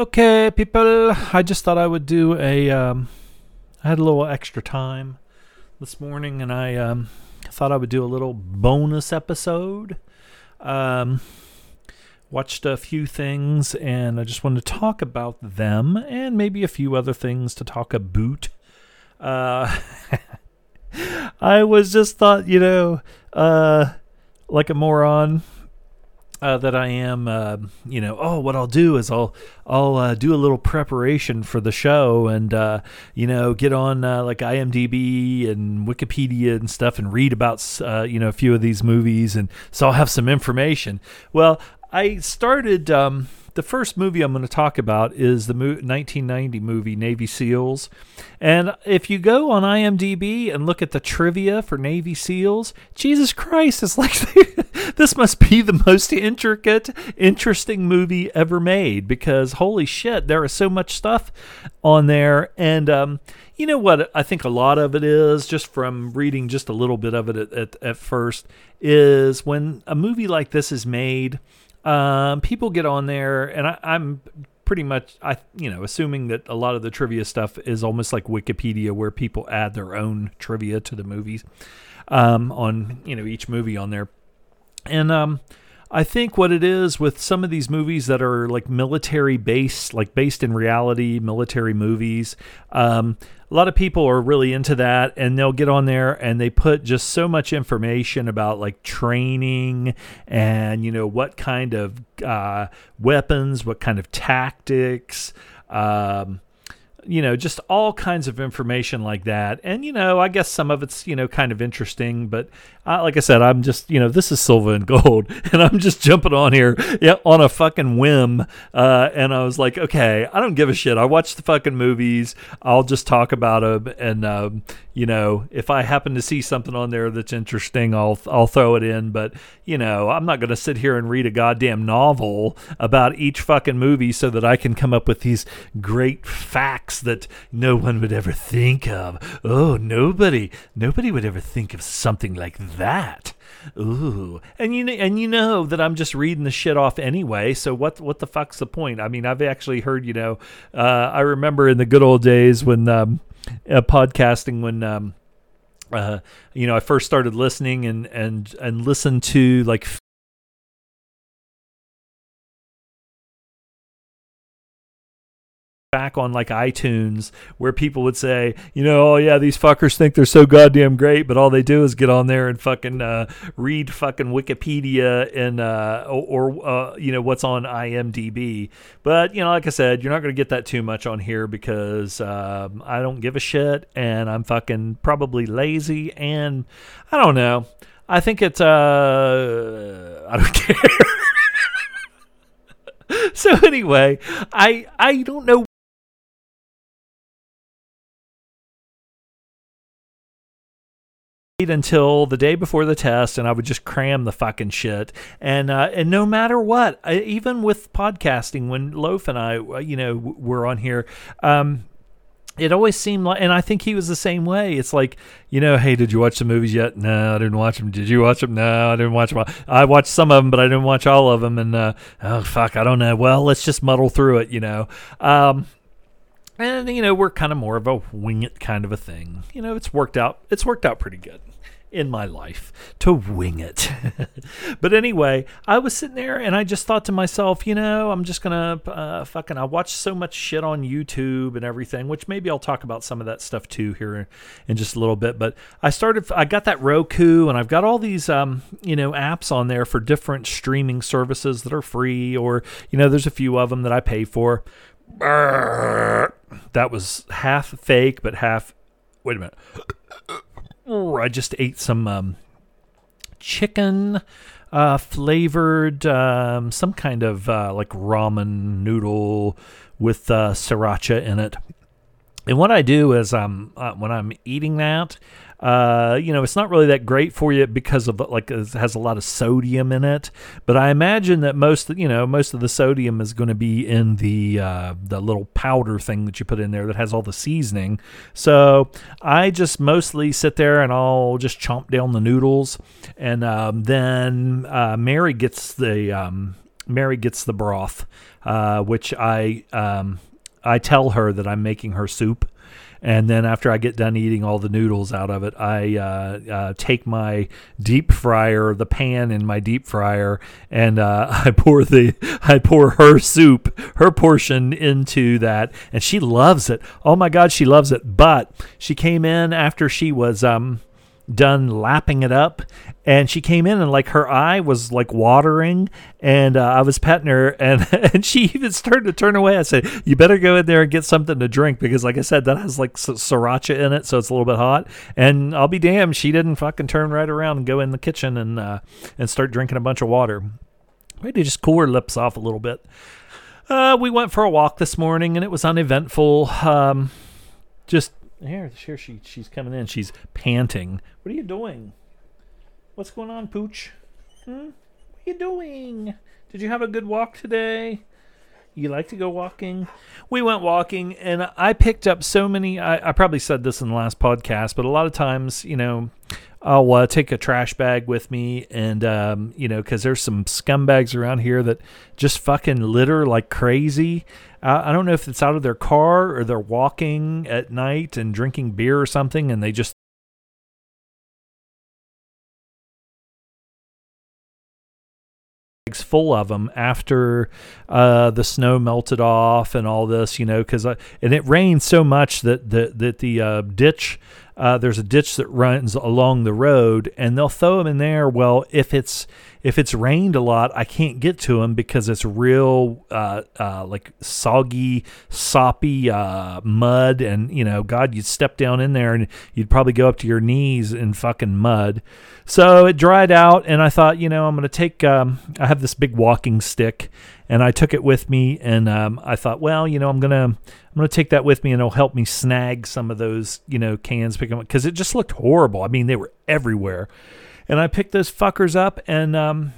Okay, people, I just thought I would do a. Um, I had a little extra time this morning, and I um, thought I would do a little bonus episode. Um, watched a few things, and I just wanted to talk about them, and maybe a few other things to talk about. Uh, I was just thought, you know, uh, like a moron uh, that I am, uh, you know, oh, what I'll do is I'll I'll uh, do a little preparation for the show and uh, you know get on uh, like IMDb and Wikipedia and stuff and read about uh, you know a few of these movies and so I'll have some information. Well, I started. Um, the first movie I'm going to talk about is the 1990 movie Navy SEALs. And if you go on IMDb and look at the trivia for Navy SEALs, Jesus Christ, it's like this must be the most intricate, interesting movie ever made because holy shit, there is so much stuff on there. And, um, you know what I think a lot of it is, just from reading just a little bit of it at, at, at first, is when a movie like this is made um, people get on there, and I, I'm pretty much I you know assuming that a lot of the trivia stuff is almost like Wikipedia, where people add their own trivia to the movies um, on you know each movie on there, and um, I think what it is with some of these movies that are like military based, like based in reality, military movies, um, a lot of people are really into that and they'll get on there and they put just so much information about like training and, you know, what kind of uh, weapons, what kind of tactics. Um, you know, just all kinds of information like that. And, you know, I guess some of it's, you know, kind of interesting, but uh, like I said, I'm just, you know, this is silver and gold, and I'm just jumping on here yeah, on a fucking whim. Uh, and I was like, okay, I don't give a shit. I watch the fucking movies. I'll just talk about them. And, um, you know, if I happen to see something on there that's interesting, I'll, I'll throw it in. But, you know, I'm not going to sit here and read a goddamn novel about each fucking movie so that I can come up with these great facts that no one would ever think of. Oh, nobody, nobody would ever think of something like that. Ooh, and you and you know that I'm just reading the shit off anyway. So what what the fuck's the point? I mean, I've actually heard you know. Uh, I remember in the good old days when um, uh, podcasting when. Um, uh, you know, I first started listening and and and listened to like back on like iTunes where people would say, you know, oh yeah, these fuckers think they're so goddamn great, but all they do is get on there and fucking uh, read fucking Wikipedia and uh, or, uh, you know what's on IMDb. But you know, like I said, you're not going to get that too much on here because um, I don't give a shit and I'm fucking probably lazy and I don't know. I think it's uh I don't care. so anyway, I I don't know until the day before the test and I would just cram the fucking shit. And uh, and no matter what, I, even with podcasting, when Loaf and I, uh, you know, were on here, um, it always seemed like, and I think he was the same way. It's like, you know, hey, did you watch the movies yet? No, I didn't watch them. Did you watch them? No, I didn't watch them. I watched some of them, but I didn't watch all of them. And uh, oh fuck, I don't know. Well, let's just muddle through it, you know. Um, and you know, we're kind of more of a wing it kind of a thing. You know, it's worked out. It's worked out pretty good in my life to wing it. but anyway, I was sitting there and I just thought to myself, you know, I'm just gonna uh, fucking. I watch so much shit on YouTube and everything, which maybe I'll talk about some of that stuff too here in just a little bit. But I started. I got that Roku and I've got all these, um, you know, apps on there for different streaming services that are free, or you know, there's a few of them that I pay for. That was half fake, but half. Wait a minute. I just ate some um, chicken uh, flavored, um, some kind of uh, like ramen noodle with uh, sriracha in it. And what I do is, um, uh, when I'm eating that, uh, you know, it's not really that great for you because of like it has a lot of sodium in it. But I imagine that most, you know, most of the sodium is going to be in the uh, the little powder thing that you put in there that has all the seasoning. So I just mostly sit there and I'll just chomp down the noodles, and um, then uh, Mary gets the um, Mary gets the broth, uh, which I um, I tell her that I'm making her soup. And then after I get done eating all the noodles out of it, I uh, uh, take my deep fryer, the pan in my deep fryer, and uh, I pour the I pour her soup, her portion into that, and she loves it. Oh my God, she loves it. But she came in after she was um, done lapping it up. And she came in and like her eye was like watering. And uh, i was petting her. And and she even started to turn away. I said you better go in there and get something to drink because like i said that has like sriracha in it so it's a little bit hot. And i'll be damned she didn't fucking turn right around and go in the kitchen and uh, and start drinking a bunch of water. Maybe just cool her lips off a little bit. Uh, we went for a walk this morning and it was uneventful. Um, just here, here she she's coming in. She's panting. What are you doing? What's going on, Pooch? Hmm? What are you doing? Did you have a good walk today? You like to go walking? We went walking, and I picked up so many. I, I probably said this in the last podcast, but a lot of times, you know, I'll uh, take a trash bag with me, and um, you know, because there's some scumbags around here that just fucking litter like crazy. Uh, I don't know if it's out of their car or they're walking at night and drinking beer or something, and they just full of them after uh, the snow melted off and all this, you know, because I and it rained so much that the that the uh, ditch uh, there's a ditch that runs along the road, and they'll throw them in there. Well, if it's if it's rained a lot, I can't get to them because it's real uh, uh, like soggy, soppy uh, mud, and you know, God, you'd step down in there and you'd probably go up to your knees in fucking mud. So it dried out, and I thought, you know, I'm gonna take. Um, I have this big walking stick, and I took it with me, and um, I thought, well, you know, I'm gonna I'm going to take that with me and it'll help me snag some of those, you know, cans, pick them up because it just looked horrible. I mean, they were everywhere. And I picked those fuckers up and um,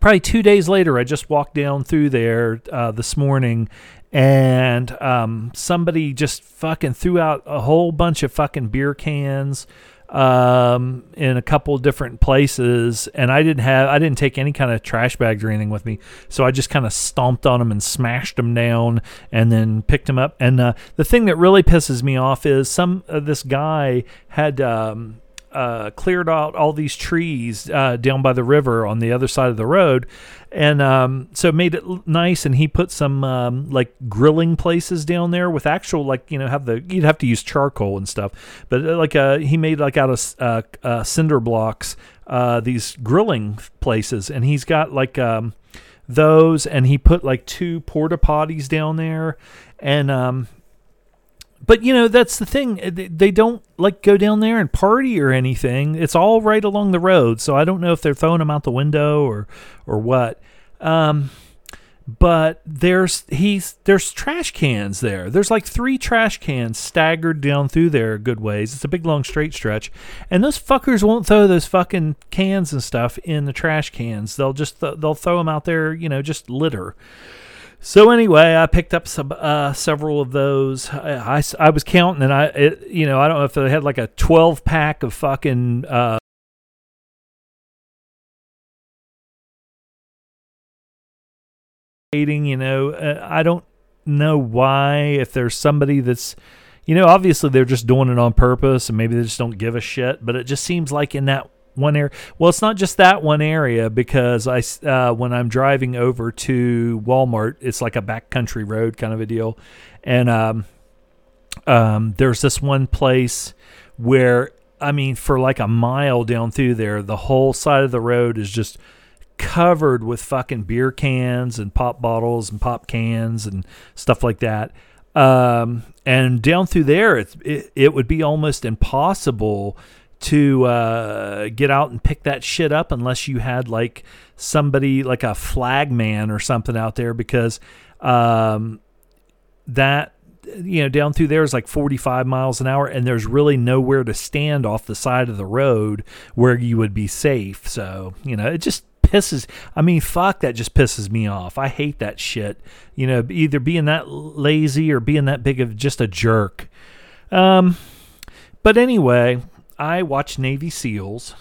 probably two days later, I just walked down through there uh, this morning and um, somebody just fucking threw out a whole bunch of fucking beer cans um, in a couple different places, and I didn't have I didn't take any kind of trash bags or anything with me, so I just kind of stomped on them and smashed them down, and then picked them up. And uh, the thing that really pisses me off is some uh, this guy had. Um, uh, cleared out all these trees uh, down by the river on the other side of the road, and um, so made it nice. And he put some um, like grilling places down there with actual like you know have the you'd have to use charcoal and stuff, but uh, like uh, he made like out of uh, uh, cinder blocks these grilling places, and he's got like um, those, and he put like two porta potties down there, and um, but you know that's the thing. They don't like go down there and party or anything. It's all right along the road so i don't know if they're throwing them out the window or or what. Um, but there's he's there's trash cans there. There's like three trash cans staggered down through there good ways. It's a big long straight stretch. And those fuckers won't throw those fucking cans and stuff in the trash cans. They'll just th- they'll throw them out there you know just litter so anyway, I picked up some uh, several of those. I, I, I, was counting, and I it, you know I don't know if they had like a twelve pack of fucking. Uh, you know, uh, I don't know why. If there's somebody that's, you know, obviously they're just doing it on purpose, and maybe they just don't give a shit. But it just seems like in that one area. Well, it's not just that one area because I uh, when I'm driving over to Walmart, it's like a backcountry road kind of a deal, and um, um, there's this one place where I mean, for like a mile down through there, the whole side of the road is just covered with fucking beer cans and pop bottles and pop cans and stuff like that. Um, and down through there, it, it, it would be almost impossible to uh, get out and pick that shit up unless you had like somebody like a flagman or something out there because um, that you know down through there is like 45 miles an hour and there's really nowhere to stand off the side of the road where you would be safe. So you know it just pisses i mean fuck that just pisses me off. I hate that shit. You know either being that lazy or being that big of just a jerk. Um but anyway I watch Navy SEALs,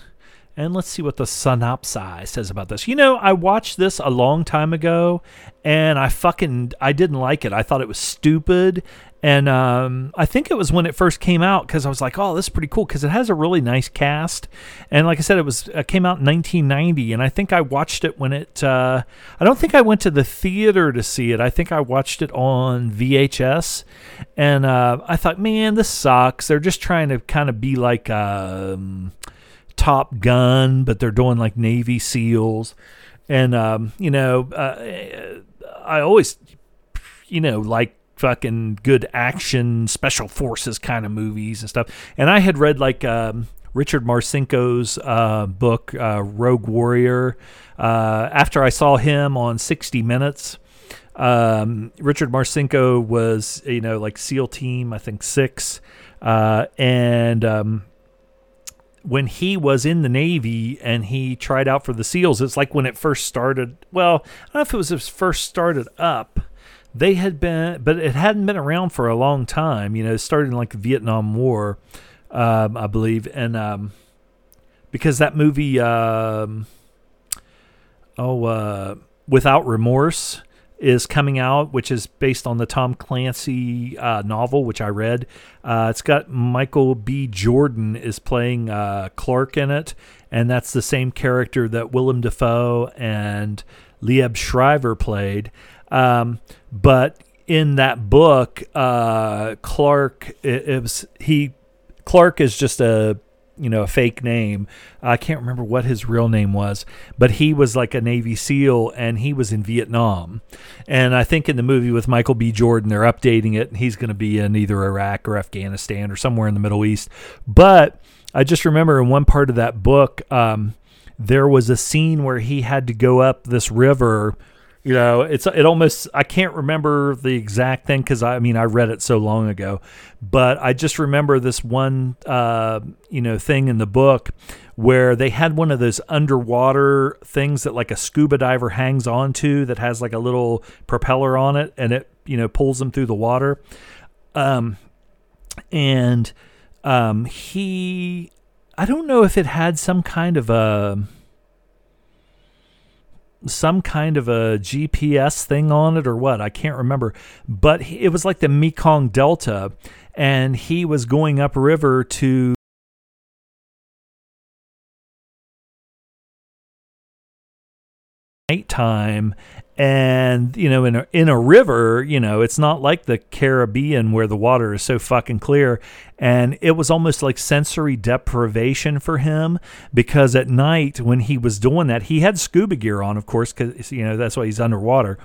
And let's see what the synopsis says about this. You know, I watched this a long time ago and I fucking I didn't like it. I thought it was stupid. And um, I think it was when it first came out because I was like, "Oh, this is pretty cool" because it has a really nice cast. And like I said, it was it came out in 1990, and I think I watched it when it. Uh, I don't think I went to the theater to see it. I think I watched it on VHS, and uh, I thought, "Man, this sucks." They're just trying to kind of be like. Um, Top Gun, but they're doing like Navy SEALs. And, um, you know, uh, I always, you know, like fucking good action, special forces kind of movies and stuff. And I had read like um, Richard Marcinko's uh, book, uh, Rogue Warrior. Uh, after I saw him on 60 Minutes, um, Richard Marcinko was, you know, like SEAL Team, I think six. Uh, and um, when he was in the Navy and he tried out for the SEALs, it's like when it first started. Well, I don't know if it was his first started up. They had been, but it hadn't been around for a long time. You know, starting like the Vietnam War, um, I believe, and um, because that movie, um, oh, uh, Without Remorse is coming out, which is based on the Tom Clancy uh, novel, which I read. Uh, it's got Michael B. Jordan is playing uh, Clark in it, and that's the same character that Willem Dafoe and Liev Schreiber played. Um, but in that book, uh, Clark it, it was he Clark is just a you know, a fake name. I can't remember what his real name was, but he was like a Navy SEAL and he was in Vietnam. And I think in the movie with Michael B. Jordan, they're updating it and he's going to be in either Iraq or Afghanistan or somewhere in the Middle East. But I just remember in one part of that book, um, there was a scene where he had to go up this river you know, it's it almost I can't remember the exact thing because I, I, mean I read it so long ago, but I just remember this one uh, you know thing in the book where they had one of those underwater things that like a scuba diver hangs onto that has like a little propeller on it and it you know pulls them through the water, um, and um, he I don't know if it had some kind of a some kind of a GPS thing on it or what. I can't remember. But it was like the Mekong Delta, and he was going upriver to nighttime and you know in a in a river you know it's not like the Caribbean where the water is so fucking clear. And it was almost like sensory deprivation for him because at night when he was doing that he had scuba gear on of course cuz you know that's why he's underwater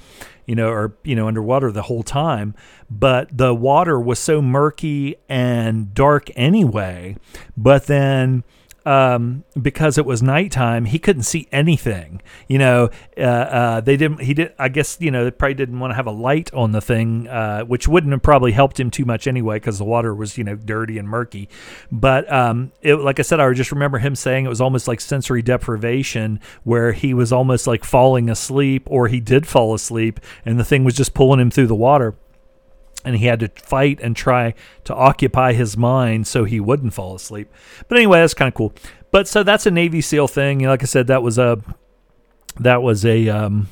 you know or you know underwater the whole time. But the water was so murky and dark anyway. But then um, because it was nighttime, he couldn't see anything. You know, uh, uh, they didn't. He did. I guess you know they probably didn't want to have a light on the thing, uh, which wouldn't have probably helped him too much anyway, because the water was you know dirty and murky. But um, it, like I said, I just remember him saying it was almost like sensory deprivation, where he was almost like falling asleep, or he did fall asleep, and the thing was just pulling him through the water and he had to fight and try to occupy his mind so he wouldn't fall asleep. But anyway, that's kind of cool. But so that's a Navy SEAL thing. Like I said, that was a that was a um,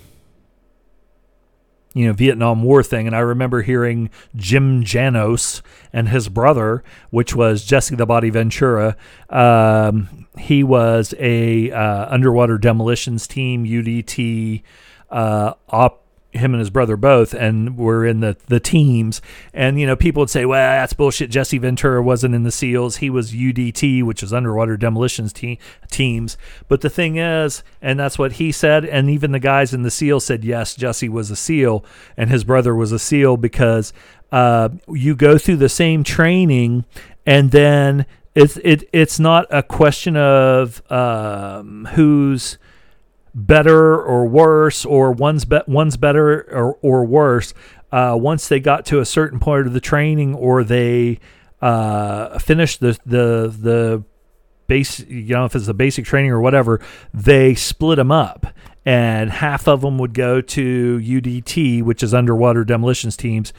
you know Vietnam War thing, and I remember hearing Jim Janos and his brother, which was Jesse the Body Ventura. Um, he was a uh, underwater demolitions team UDT uh, op him and his brother both, and were in the the teams. And you know, people would say, "Well, that's bullshit." Jesse Ventura wasn't in the SEALs; he was UDT, which is underwater demolitions te- teams. But the thing is, and that's what he said, and even the guys in the SEAL said, yes, Jesse was a SEAL, and his brother was a SEAL because uh, you go through the same training, and then it's it it's not a question of um, who's better or worse, or one's be- one's better or, or worse. Uh, once they got to a certain point of the training, or they uh, finished the the the base, you know, if it's the basic training or whatever, they split them up. And half of them would go to UDT, which is underwater demolitions teams,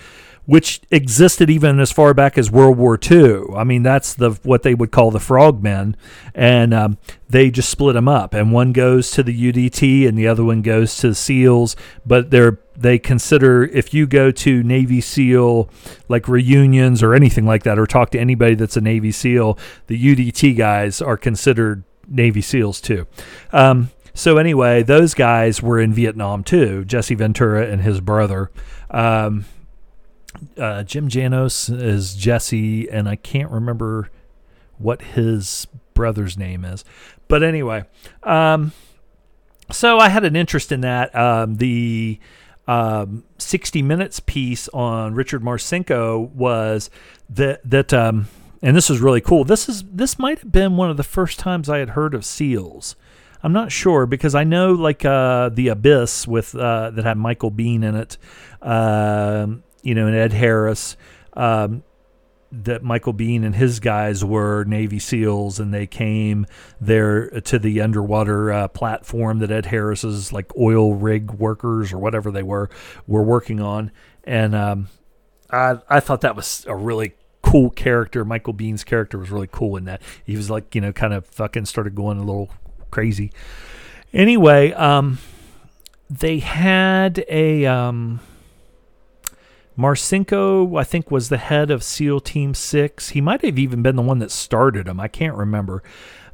which existed even as far back as World War II. I mean, that's the what they would call the frogmen, and um, they just split them up, and one goes to the UDT, and the other one goes to the SEALs. But they're they consider if you go to Navy SEAL like reunions or anything like that, or talk to anybody that's a Navy SEAL, the UDT guys are considered Navy SEALs too. Um, so anyway, those guys were in Vietnam too. Jesse Ventura and his brother. Um, uh, Jim Janos is Jesse, and I can't remember what his brother's name is. But anyway, um, so I had an interest in that. Um, the um, 60 Minutes piece on Richard Marcinko was that that um, and this is really cool. This is this might have been one of the first times I had heard of seals. I'm not sure because I know like uh, the Abyss with uh, that had Michael Biehn in it. Um, you know, and Ed Harris, um, that Michael Biehn and his guys were Navy SEALs, and they came there to the underwater uh, platform that Ed Harris's like oil rig workers or whatever they were were working on, and um, I I thought that was a really cool character. Michael Biehn's character was really cool in that he was like you know kind of fucking started going a little crazy. Anyway, um, they had a um Marcinko, I think, was the head of SEAL Team 6. He might have even been the one that started them. I can't remember.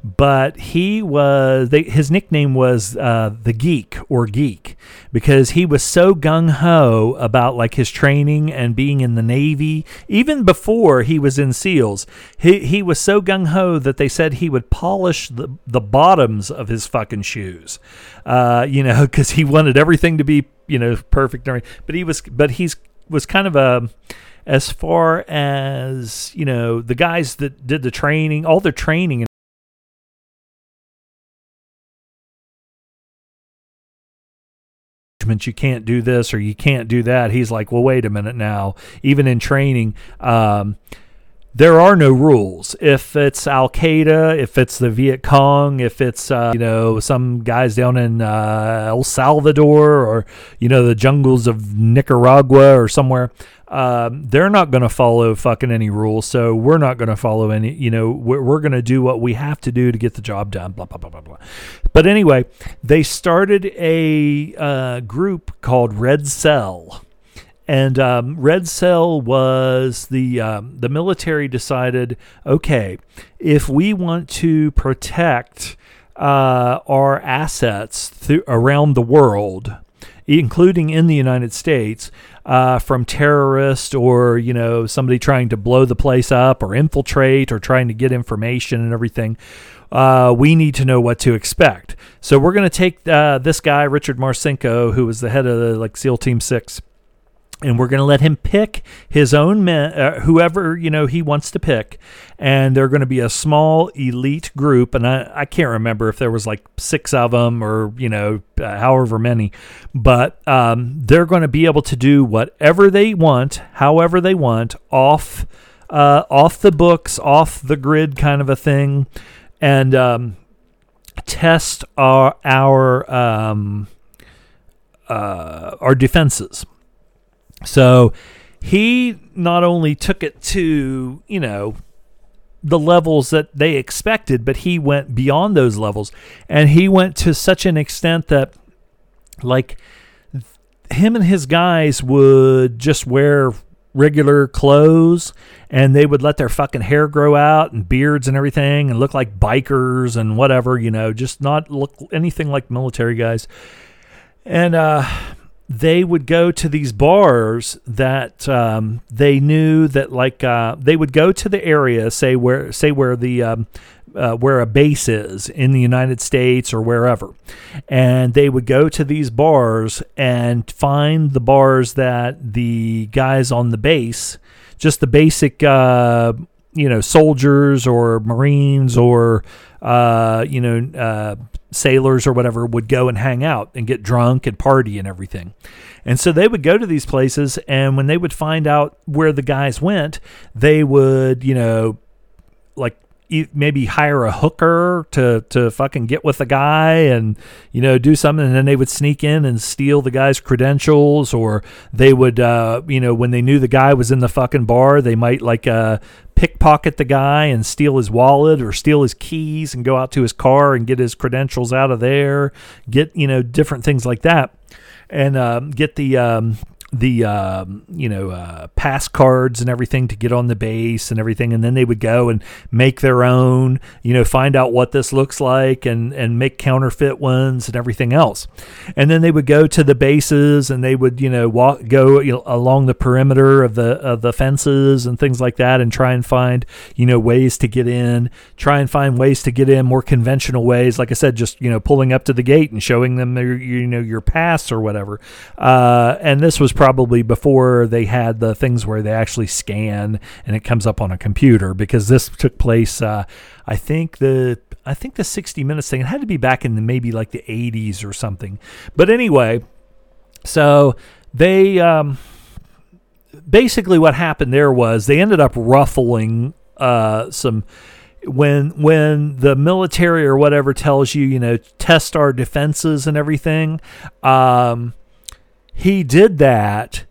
But he was, they, his nickname was uh, the Geek or Geek because he was so gung ho about like his training and being in the Navy. Even before he was in SEALs, he, he was so gung ho that they said he would polish the, the bottoms of his fucking shoes. Uh, you know, because he wanted everything to be, you know, perfect. But he was, but he's was kind of a as far as you know the guys that did the training all their training you can't do this or you can't do that. He's like well wait a minute now. Even in training um, there are no rules. If it's Al Qaeda, if it's the Viet Cong, if it's uh, you know some guys down in uh, El Salvador or you know the jungles of Nicaragua or somewhere, um, they're not going to follow fucking any rules. So we're not going to follow any. You know, we're, we're going to do what we have to do to get the job done. Blah blah blah blah blah. But anyway, they started a uh, group called Red Cell and um, Red Cell was the um, the military decided, okay, if we want to protect uh, our assets th- around the world, including in the United States, uh, from terrorists or you know somebody trying to blow the place up or infiltrate or trying to get information and everything. Uh, we need to know what to expect. So we're going to take uh, this guy, Richard Marcinko, who was the head of the like SEAL Team Six and we're going to let him pick his own men, uh, whoever you know he wants to pick, and they're going to be a small elite group, and I, I can't remember if there was like six of them or you know uh, however many, but um, they're going to be able to do whatever they want, however they want, off uh, off the books, off the grid, kind of a thing, and um, test our our um, uh, our defenses so he not only took it to, you know, the levels that they expected, but he went beyond those levels. And he went to such an extent that, like, him and his guys would just wear regular clothes and they would let their fucking hair grow out and beards and everything and look like bikers and whatever, you know, just not look anything like military guys. And, uh, they would go to these bars that um, they knew that like uh, they would go to the area say where say where the um, uh, where a base is in the United States or wherever, and they would go to these bars and find the bars that the guys on the base, just the basic uh, you know soldiers or Marines or uh, you know uh, sailors or whatever would go and hang out and get drunk and party and everything. And so they would go to these places, and when they would find out where the guys went, they would, you know, like maybe hire a hooker to to fucking get with the guy and you know do something and then they would sneak in and steal the guy's credentials or they would uh, you know when they knew the guy was in the fucking bar they might like uh, pickpocket the guy and steal his wallet or steal his keys and go out to his car and get his credentials out of there get you know different things like that. And um, get the um, the um, you know uh, pass cards and everything to get on the base and everything, and then they would go and make their own. You know, find out what this looks like and and make counterfeit ones and everything else. And then they would go to the bases and they would you know walk go you know, along the perimeter of the of the fences and things like that and try and find you know ways to get in. Try and find ways to get in more conventional ways. Like I said, just you know pulling up to the gate and showing them their you know your pass or whatever. Uh, and this was probably before they had the things where they actually scan and it comes up on a computer because this took place uh, I think the I think the 60 minutes thing it had to be back in the maybe like the 80s or something. But anyway so they um, basically what happened there was they ended up ruffling uh, some when when the military or whatever tells you you know test our defenses and everything um, he did that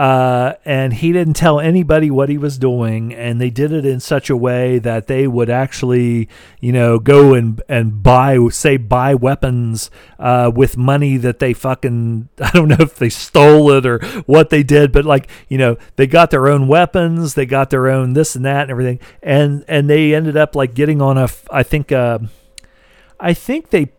uh, and he didn't tell anybody what he was doing and they did it in such a way that they would actually you know go and and buy say buy weapons uh, with money that they fucking i don't know if they stole it or what they did but like you know they got their own weapons they got their own this and that and everything and and they ended up like getting on a i think uh, i think they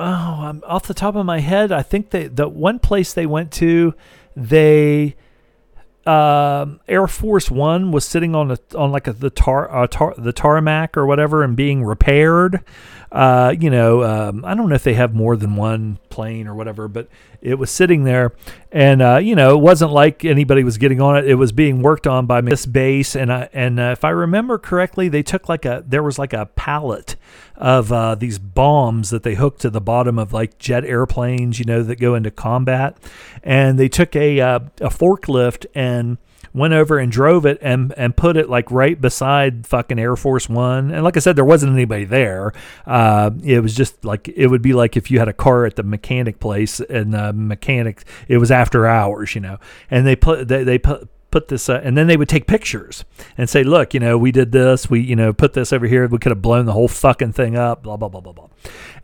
oh, I'm off the top of my head. I think that the one place they went to, they um, Air Force One was sitting on a on like a, the tar, uh, tar the tarmac or whatever and being repaired. Uh, you know, um, I don't know if they have more than one plane or whatever, but it was sitting there, and uh, you know, it wasn't like anybody was getting on it. It was being worked on by this base, and I, and uh, if I remember correctly, they took like a there was like a pallet of uh, these bombs that they hooked to the bottom of like jet airplanes, you know, that go into combat, and they took a uh, a forklift and went over and drove it and and put it like right beside fucking Air Force One. And like I said, there wasn't anybody there. Uh, it was just like it would be like if you had a car at the mechanic place and the mechanic it was after hours, you know. And they put they they put put this uh, and then they would take pictures and say look you know we did this we you know put this over here we could have blown the whole fucking thing up blah blah blah blah blah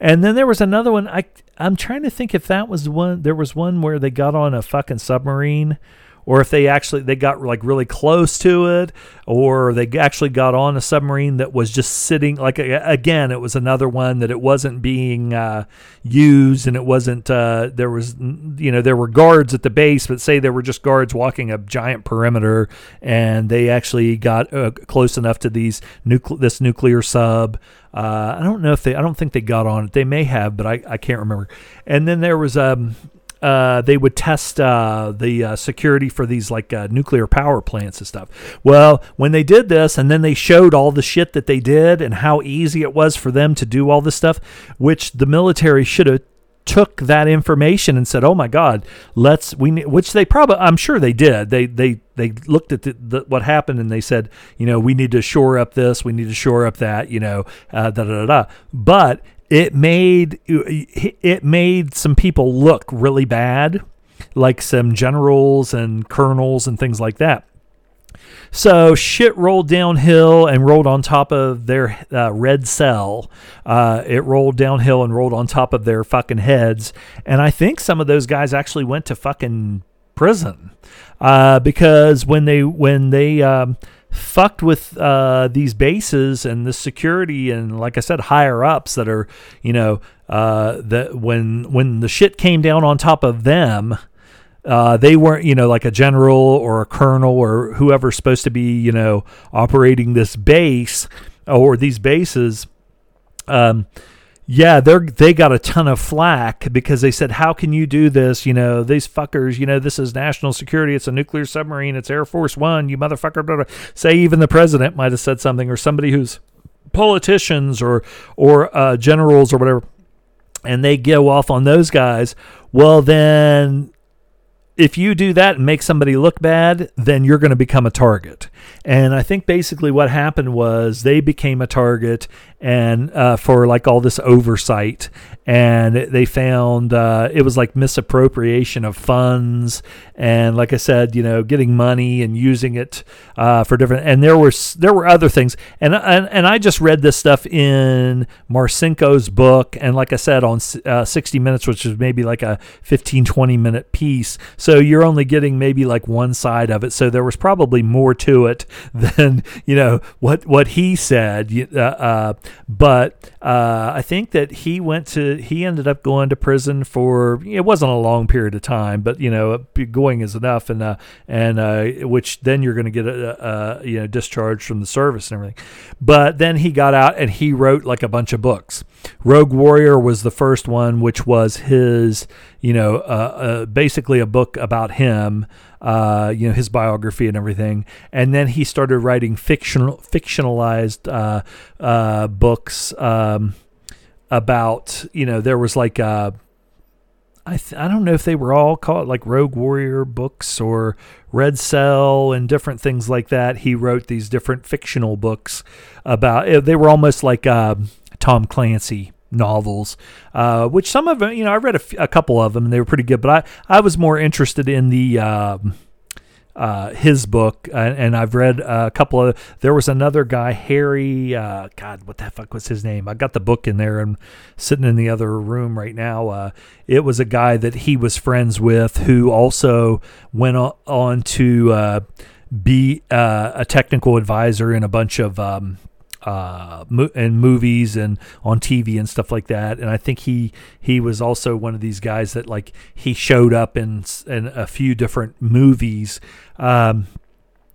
and then there was another one i i'm trying to think if that was one there was one where they got on a fucking submarine or if they actually they got like really close to it or they actually got on a submarine that was just sitting like again it was another one that it wasn't being uh, used and it wasn't uh, there was you know there were guards at the base but say there were just guards walking a giant perimeter and they actually got uh, close enough to these nucle- this nuclear sub uh, I don't know if they I don't think they got on it. They may have but I, I can't remember. And then there was um uh, they would test uh, the uh, security for these like uh, nuclear power plants and stuff. Well, when they did this, and then they showed all the shit that they did and how easy it was for them to do all this stuff, which the military should have took that information and said, "Oh my God, let's we," which they probably, I'm sure they did. They they they looked at the, the, what happened and they said, you know, we need to shore up this, we need to shore up that, you know, uh, da da da. da. But it made it made some people look really bad, like some generals and colonels and things like that. So shit rolled downhill and rolled on top of their uh, red cell. Uh, it rolled downhill and rolled on top of their fucking heads. And I think some of those guys actually went to fucking prison uh, because when they when they um, fucked with uh, these bases and the security and like I said, higher ups that are you know uh, that when when the shit came down on top of them. Uh, they weren't, you know, like a general or a colonel or whoever's supposed to be, you know, operating this base or these bases. Um, yeah, they're they got a ton of flack because they said, "How can you do this? You know, these fuckers. You know, this is national security. It's a nuclear submarine. It's Air Force One. You motherfucker." Blah, blah. Say even the president might have said something, or somebody who's politicians or or uh, generals or whatever, and they go off on those guys. Well, then if you do that and make somebody look bad, then you're going to become a target. And I think basically what happened was they became a target and uh, for like all this oversight, and they found uh, it was like misappropriation of funds, and like I said, you know, getting money and using it uh, for different. And there were there were other things, and and and I just read this stuff in Marcinko's book, and like I said on uh, 60 Minutes, which is maybe like a 15 20 minute piece. You're only getting maybe like one side of it. So there was probably more to it than you know what what he said. Uh, uh, but uh, I think that he went to he ended up going to prison for it wasn't a long period of time, but you know going is enough, and uh, and uh, which then you're going to get a, a, you know discharged from the service and everything. But then he got out and he wrote like a bunch of books. Rogue Warrior was the first one, which was his you know uh, uh, basically a book about him uh, you know his biography and everything. And then he started writing fictional fictionalized uh, uh, books um, about you know there was like uh, I th- I don't know if they were all called like Rogue Warrior books or Red Cell and different things like that. He wrote these different fictional books about. Eh, they were almost like uh, Tom Clancy novels, uh, which some of them, you know, I read a, f- a couple of them and they were pretty good, but I, I was more interested in the, um, uh, his book, uh, and I've read a couple of. There was another guy, Harry. Uh, God, what the fuck was his name? I got the book in there and sitting in the other room right now. Uh, it was a guy that he was friends with who also went on to uh, be uh, a technical advisor in a bunch of um, uh, and movies and on TV and stuff like that. And I think he he was also one of these guys that like he showed up in in a few different movies. Um,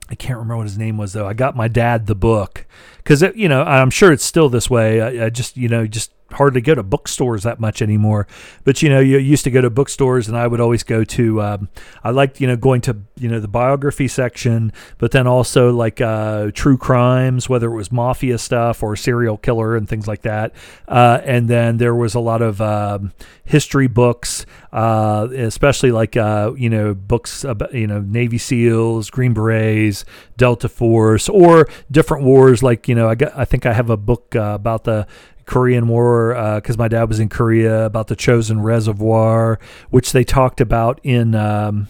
I can't remember what his name was though. I got my dad the book because you know I'm sure it's still this way. I, I just you know just hardly go to bookstores that much anymore. But you know, you used to go to bookstores, and I would always go to. Um, I liked you know going to you know the biography section, but then also like uh, true crimes, whether it was mafia stuff or serial killer and things like that. Uh, and then there was a lot of um, history books, uh, especially like uh, you know books about you know Navy SEALs, Green Berets, Delta Force, or different wars. Like you know, I got I think I have a book uh, about the Korean War because uh, my dad was in Korea about the Chosin Reservoir, which they talked about in um,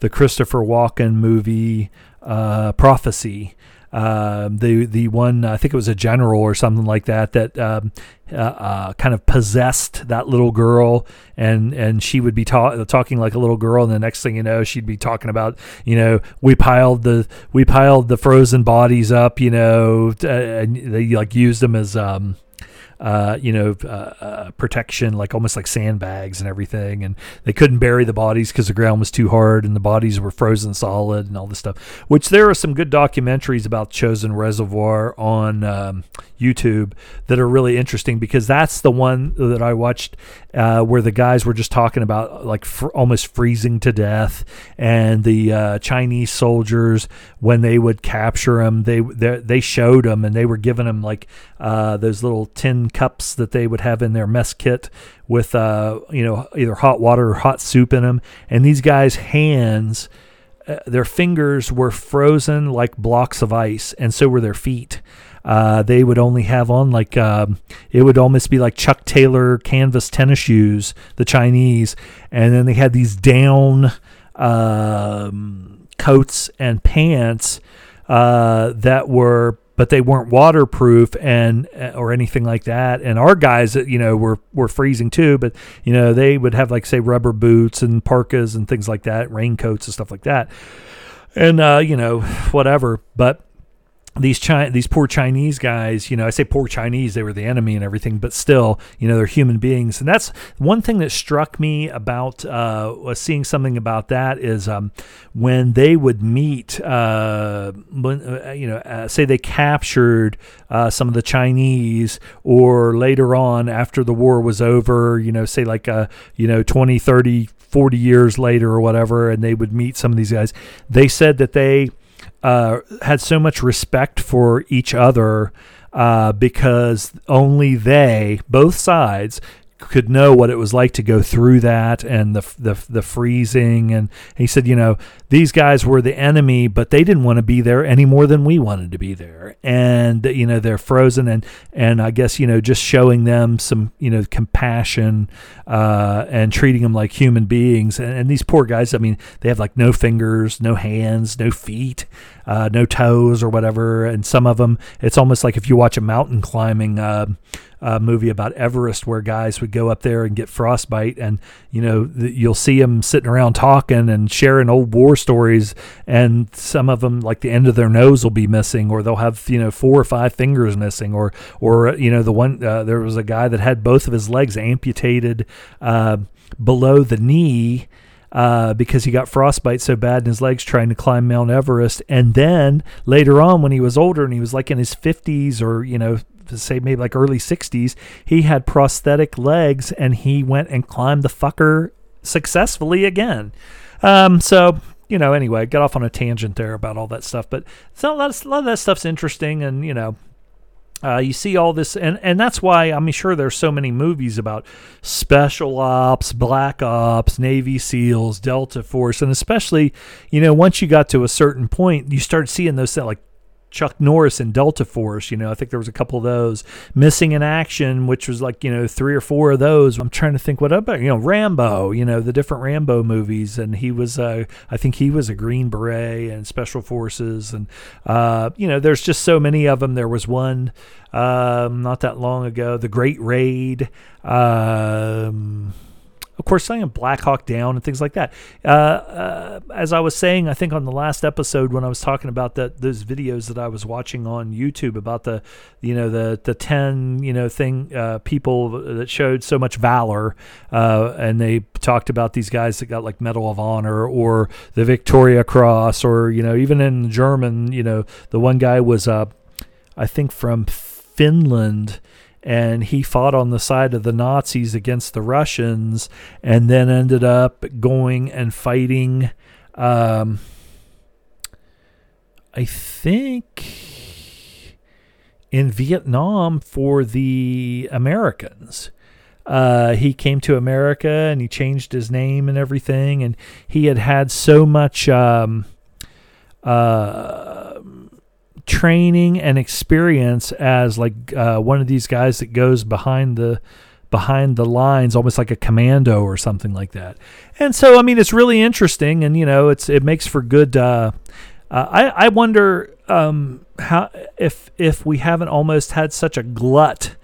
the Christopher Walken movie uh, Prophecy. Um, the the one I think it was a general or something like that that um, uh, uh, kind of possessed that little girl, and and she would be ta- talking like a little girl, and the next thing you know, she'd be talking about you know we piled the we piled the frozen bodies up, you know, and they like used them as um, uh, you know, uh, uh, protection, like almost like sandbags and everything. And they couldn't bury the bodies because the ground was too hard and the bodies were frozen solid and all this stuff. Which there are some good documentaries about Chosin Reservoir on um, YouTube that are really interesting because that's the one that I watched uh, where the guys were just talking about like fr- almost freezing to death, and the uh, Chinese soldiers when they would capture them, they they, showed them and they were giving them like uh, those little tin cups that they would have in their mess kit with uh, you know either hot water or hot soup in them, and these guys' hands. Uh, their fingers were frozen like blocks of ice, and so were their feet uh, they would only have on like um, it would almost be like Chuck Taylor canvas tennis shoes, the Chinese, and then they had these down um, coats and pants uh, that were but they weren't waterproof and uh, or anything like that. And our guys, you know, were were freezing too, but you know they would have like say rubber boots and parkas and things like that, raincoats and stuff like that, and uh, you know whatever. But these Chi- these poor Chinese guys, you know, I say poor Chinese, they were the enemy and everything, but still, you know, they're human beings. And that's one thing that struck me about uh, seeing something about that is um, when they would meet, uh, when, uh, you know, uh, say they captured uh, some of the Chinese, or later on after the war was over, you know, say like, uh, you know, 20, 30, 40 years later or whatever, and they would meet some of these guys. They said that they uh, had so much respect for each other uh, because only they, both sides, could know what it was like to go through that and the the the freezing. And he said you know these guys were the enemy but they didn't want to be there any more than we wanted to be there. And you know they're frozen and and I guess you know just showing them some you know compassion uh, and treating them like human beings. And, and these poor guys I mean they have like no fingers no hands no feet uh, no toes or whatever and some of them it's almost like if you watch a mountain climbing uh, uh, movie about Everest where guys would go up there and get frostbite, and you know the, you'll see them sitting around talking and sharing old war stories, and some of them like the end of their nose will be missing, or they'll have you know four or five fingers missing, or or you know the one uh, there was a guy that had both of his legs amputated uh, below the knee. Uh, because he got frostbite so bad in his legs trying to climb Mount Everest. And then later on, when he was older and he was like in his 50s or, you know, say maybe like early 60s, he had prosthetic legs and he went and climbed the fucker successfully again. Um, so, you know, anyway, got off on a tangent there about all that stuff, but so a lot, of, a lot of that stuff's interesting and, you know, uh, you see all this, and, and that's why I'm sure there's so many movies about special ops, black ops, Navy SEALs, Delta Force, and especially, you know, once you got to a certain point, you start seeing those things like Chuck Norris in Delta Force. You know, I think there was a couple of those. Missing in Action, which was like, you know, three or four of those. I'm trying to think what about, you know, Rambo, you know, the different Rambo movies. And he was, uh, I think he was a Green Beret and Special Forces. And, uh, you know, there's just so many of them. There was one um, not that long ago, The Great Raid. Um, of course, saying Black Hawk Down and things like that. Uh, uh, as I was saying, I think on the last episode when I was talking about that those videos that I was watching on YouTube about the, you know, the the ten you know thing uh, people that showed so much valor, uh, and they talked about these guys that got like Medal of Honor or the Victoria Cross or you know even in German, you know, the one guy was uh, I think from Finland and he fought on the side of the Nazis against the Russians, and then ended up going and fighting. Um, I think in Vietnam for the Americans. Uh, he came to America and he changed his name and everything, and he had had so much. Um, uh, training and experience as like uh, one of these guys that goes behind the behind the lines almost like a commando or something like that. And so i mean it's really interesting and you know it's it makes for good uh, uh, I, I wonder um, how if if we haven't almost had such a glut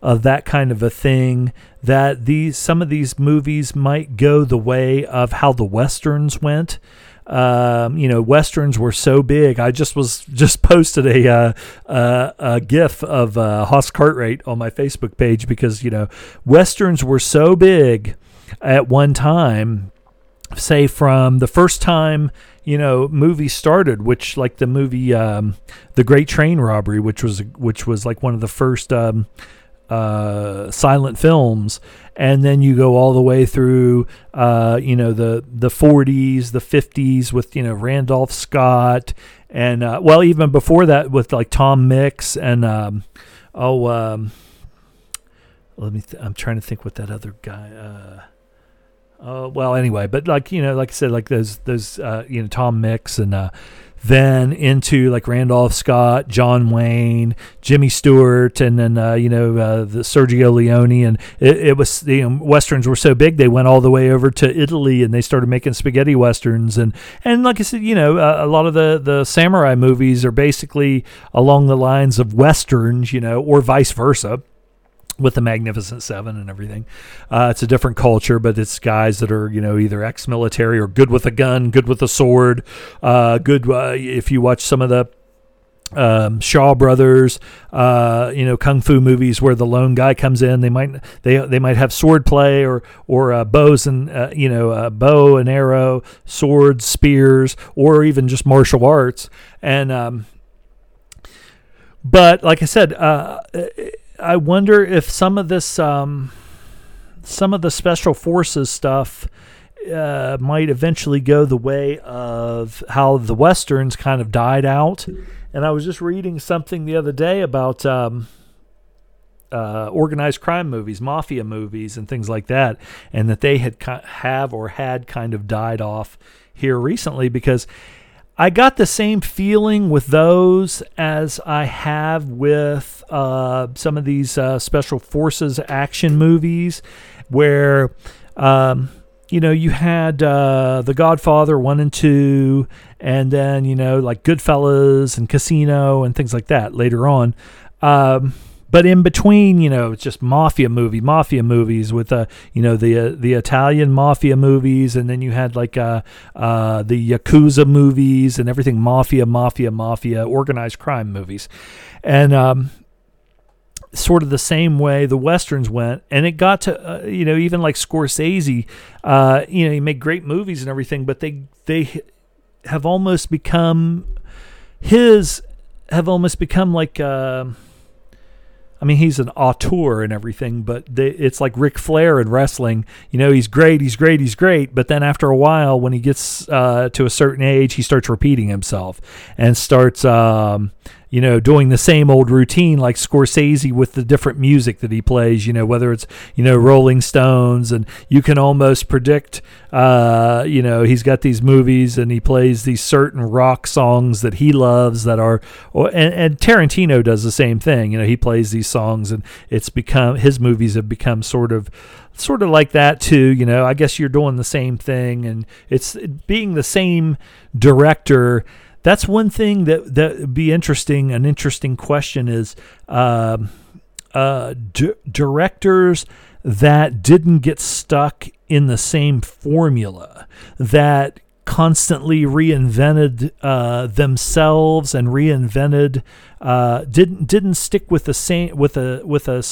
of that kind of a thing that these some of these movies might go the way of how the westerns went um, you know, westerns were so big. I just was just posted a uh, uh, a GIF of uh, Hoss Cartwright on my Facebook page because you know westerns were so big at one time. Say from the first time you know movie started, which like the movie um, The Great Train Robbery, which was which was like one of the first. Um, uh, silent films, and then you go all the way through, uh, you know, the the 40s, the 50s with you know Randolph Scott, and uh, well, even before that with like Tom Mix and um, oh, um, let me. Th- I'm trying to think what that other guy. Uh, uh, well, anyway, but like you know, like I said, like those those uh, you know Tom Mix and uh, then into like Randolph Scott, John Wayne, Jimmy Stewart, and then uh, you know uh, the Sergio Leone, and it, it was you know, westerns were so big they went all the way over to Italy and they started making spaghetti westerns, and and like I said, you know uh, a lot of the the samurai movies are basically along the lines of westerns, you know, or vice versa with the Magnificent Seven and everything. Uh, it's a different culture, but it's guys that are, you know, either ex military or good with a gun, good with a sword, uh, good. Uh, if you watch some of the um, Shaw Brothers, uh, you know, kung fu movies where the lone guy comes in. They might they they might have sword play or or uh, bows and uh, you know uh, bow and arrow, swords, spears, or even just martial arts. And um, but like I said, uh, I wonder if some of this, um, some of the special forces stuff, uh, might eventually go the way of how the westerns kind of died out. And I was just reading something the other day about um, uh, organized crime movies, mafia movies, and things like that, and that they had have or had kind of died off here recently because I got the same feeling with those as I have with uh, some of these uh, special forces action movies, where um, you know you had uh, The Godfather one and two, and then you know like Goodfellas and Casino and things like that later on. Um, but in between, you know, it's just mafia movie, mafia movies with uh, you know, the uh, the Italian mafia movies, and then you had like uh, uh, the yakuza movies and everything, mafia, mafia, mafia, organized crime movies, and um, sort of the same way the westerns went, and it got to uh, you know even like Scorsese, uh, you know, he made great movies and everything, but they they have almost become his have almost become like. Uh, I mean, he's an auteur and everything, but they, it's like Ric Flair in wrestling. You know, he's great, he's great, he's great. But then after a while, when he gets uh, to a certain age, he starts repeating himself and starts, um, you know, doing the same old routine like Scorsese with the different music that he plays, you know, whether it's, you know, Rolling Stones and you can almost predict, uh, you know, he's got these movies and he plays these certain rock songs that he loves that are, and, and Tarantino does the same thing. You know, he plays these songs and it's become, his movies have become sort of, sort of like that too you know i guess you're doing the same thing and it's being the same director that's one thing that that would be interesting. An interesting question is uh, uh, d- directors that didn't get stuck in the same formula that constantly reinvented uh, themselves and reinvented uh, didn't didn't stick with the same with a with a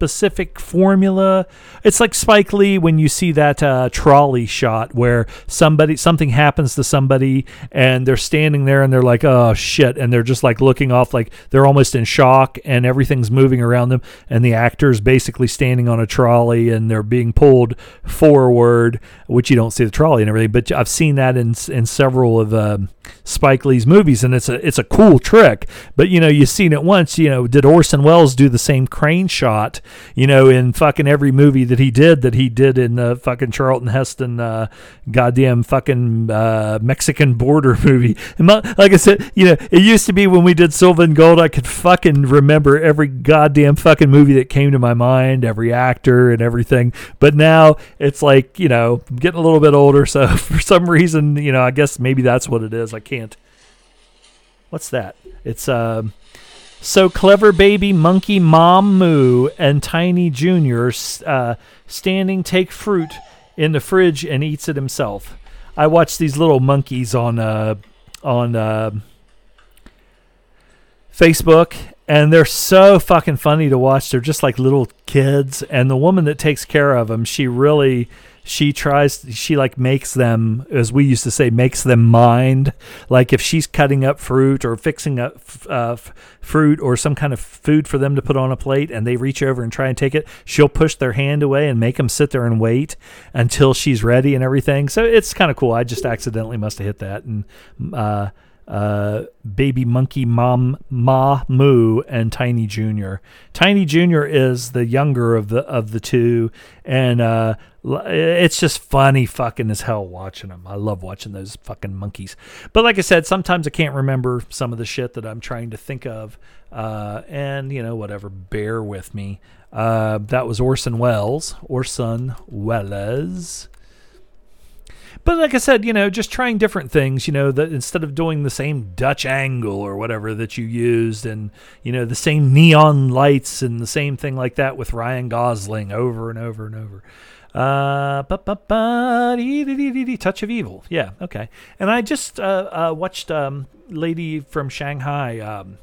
specific formula. It's like Spike Lee when you see that uh, trolley shot where somebody something happens to somebody and they're standing there and they're like, "Oh shit," and they're just like looking off like they're almost in shock and everything's moving around them and the actor's basically standing on a trolley and they're being pulled forward, which you don't see the trolley and everything, but I've seen that in in several of uh, Spike Lee's movies and it's a it's a cool trick. But you know, you've seen it once, you know, did Orson Welles do the same crane shot you know, in fucking every movie that he did, that he did in the fucking Charlton Heston, uh, goddamn fucking uh, Mexican border movie. My, like I said, you know, it used to be when we did Silver and Gold, I could fucking remember every goddamn fucking movie that came to my mind, every actor and everything. But now it's like, you know, I'm getting a little bit older, so for some reason, you know, I guess maybe that's what it is. I can't. What's that? It's um. So clever baby monkey mom moo and tiny junior uh, standing take fruit in the fridge and eats it himself. I watch these little monkeys on uh, on uh, Facebook and they're so fucking funny to watch. They're just like little kids and the woman that takes care of them, she really she tries she like makes them as we used to say makes them mind. Like if she's cutting up fruit or fixing up uh, fruit or some kind of food for them to put on a plate and they reach over and try and take it she'll push their hand away and make them sit there and wait until she's ready and everything. So it's kind of cool. I just accidentally must have hit that and uh, uh, Baby Monkey Mom Ma Moo and Tiny Junior. Tiny Junior is the younger of the of the two, and uh, it's just funny fucking as hell watching them. I love watching those fucking monkeys. But like I said, sometimes I can't remember some of the shit that I'm trying to think of, uh, and you know whatever. Bear with me. Uh, that was Orson Welles. Orson Welles. But like I said, you know, just trying different things, you know, that instead of doing the same Dutch angle or whatever that you used and, you know, the same neon lights and the same thing like that with Ryan Gosling over and over and over. Uh, Touch of Evil. Yeah, okay. And I just uh, uh, watched um, Lady from Shanghai um,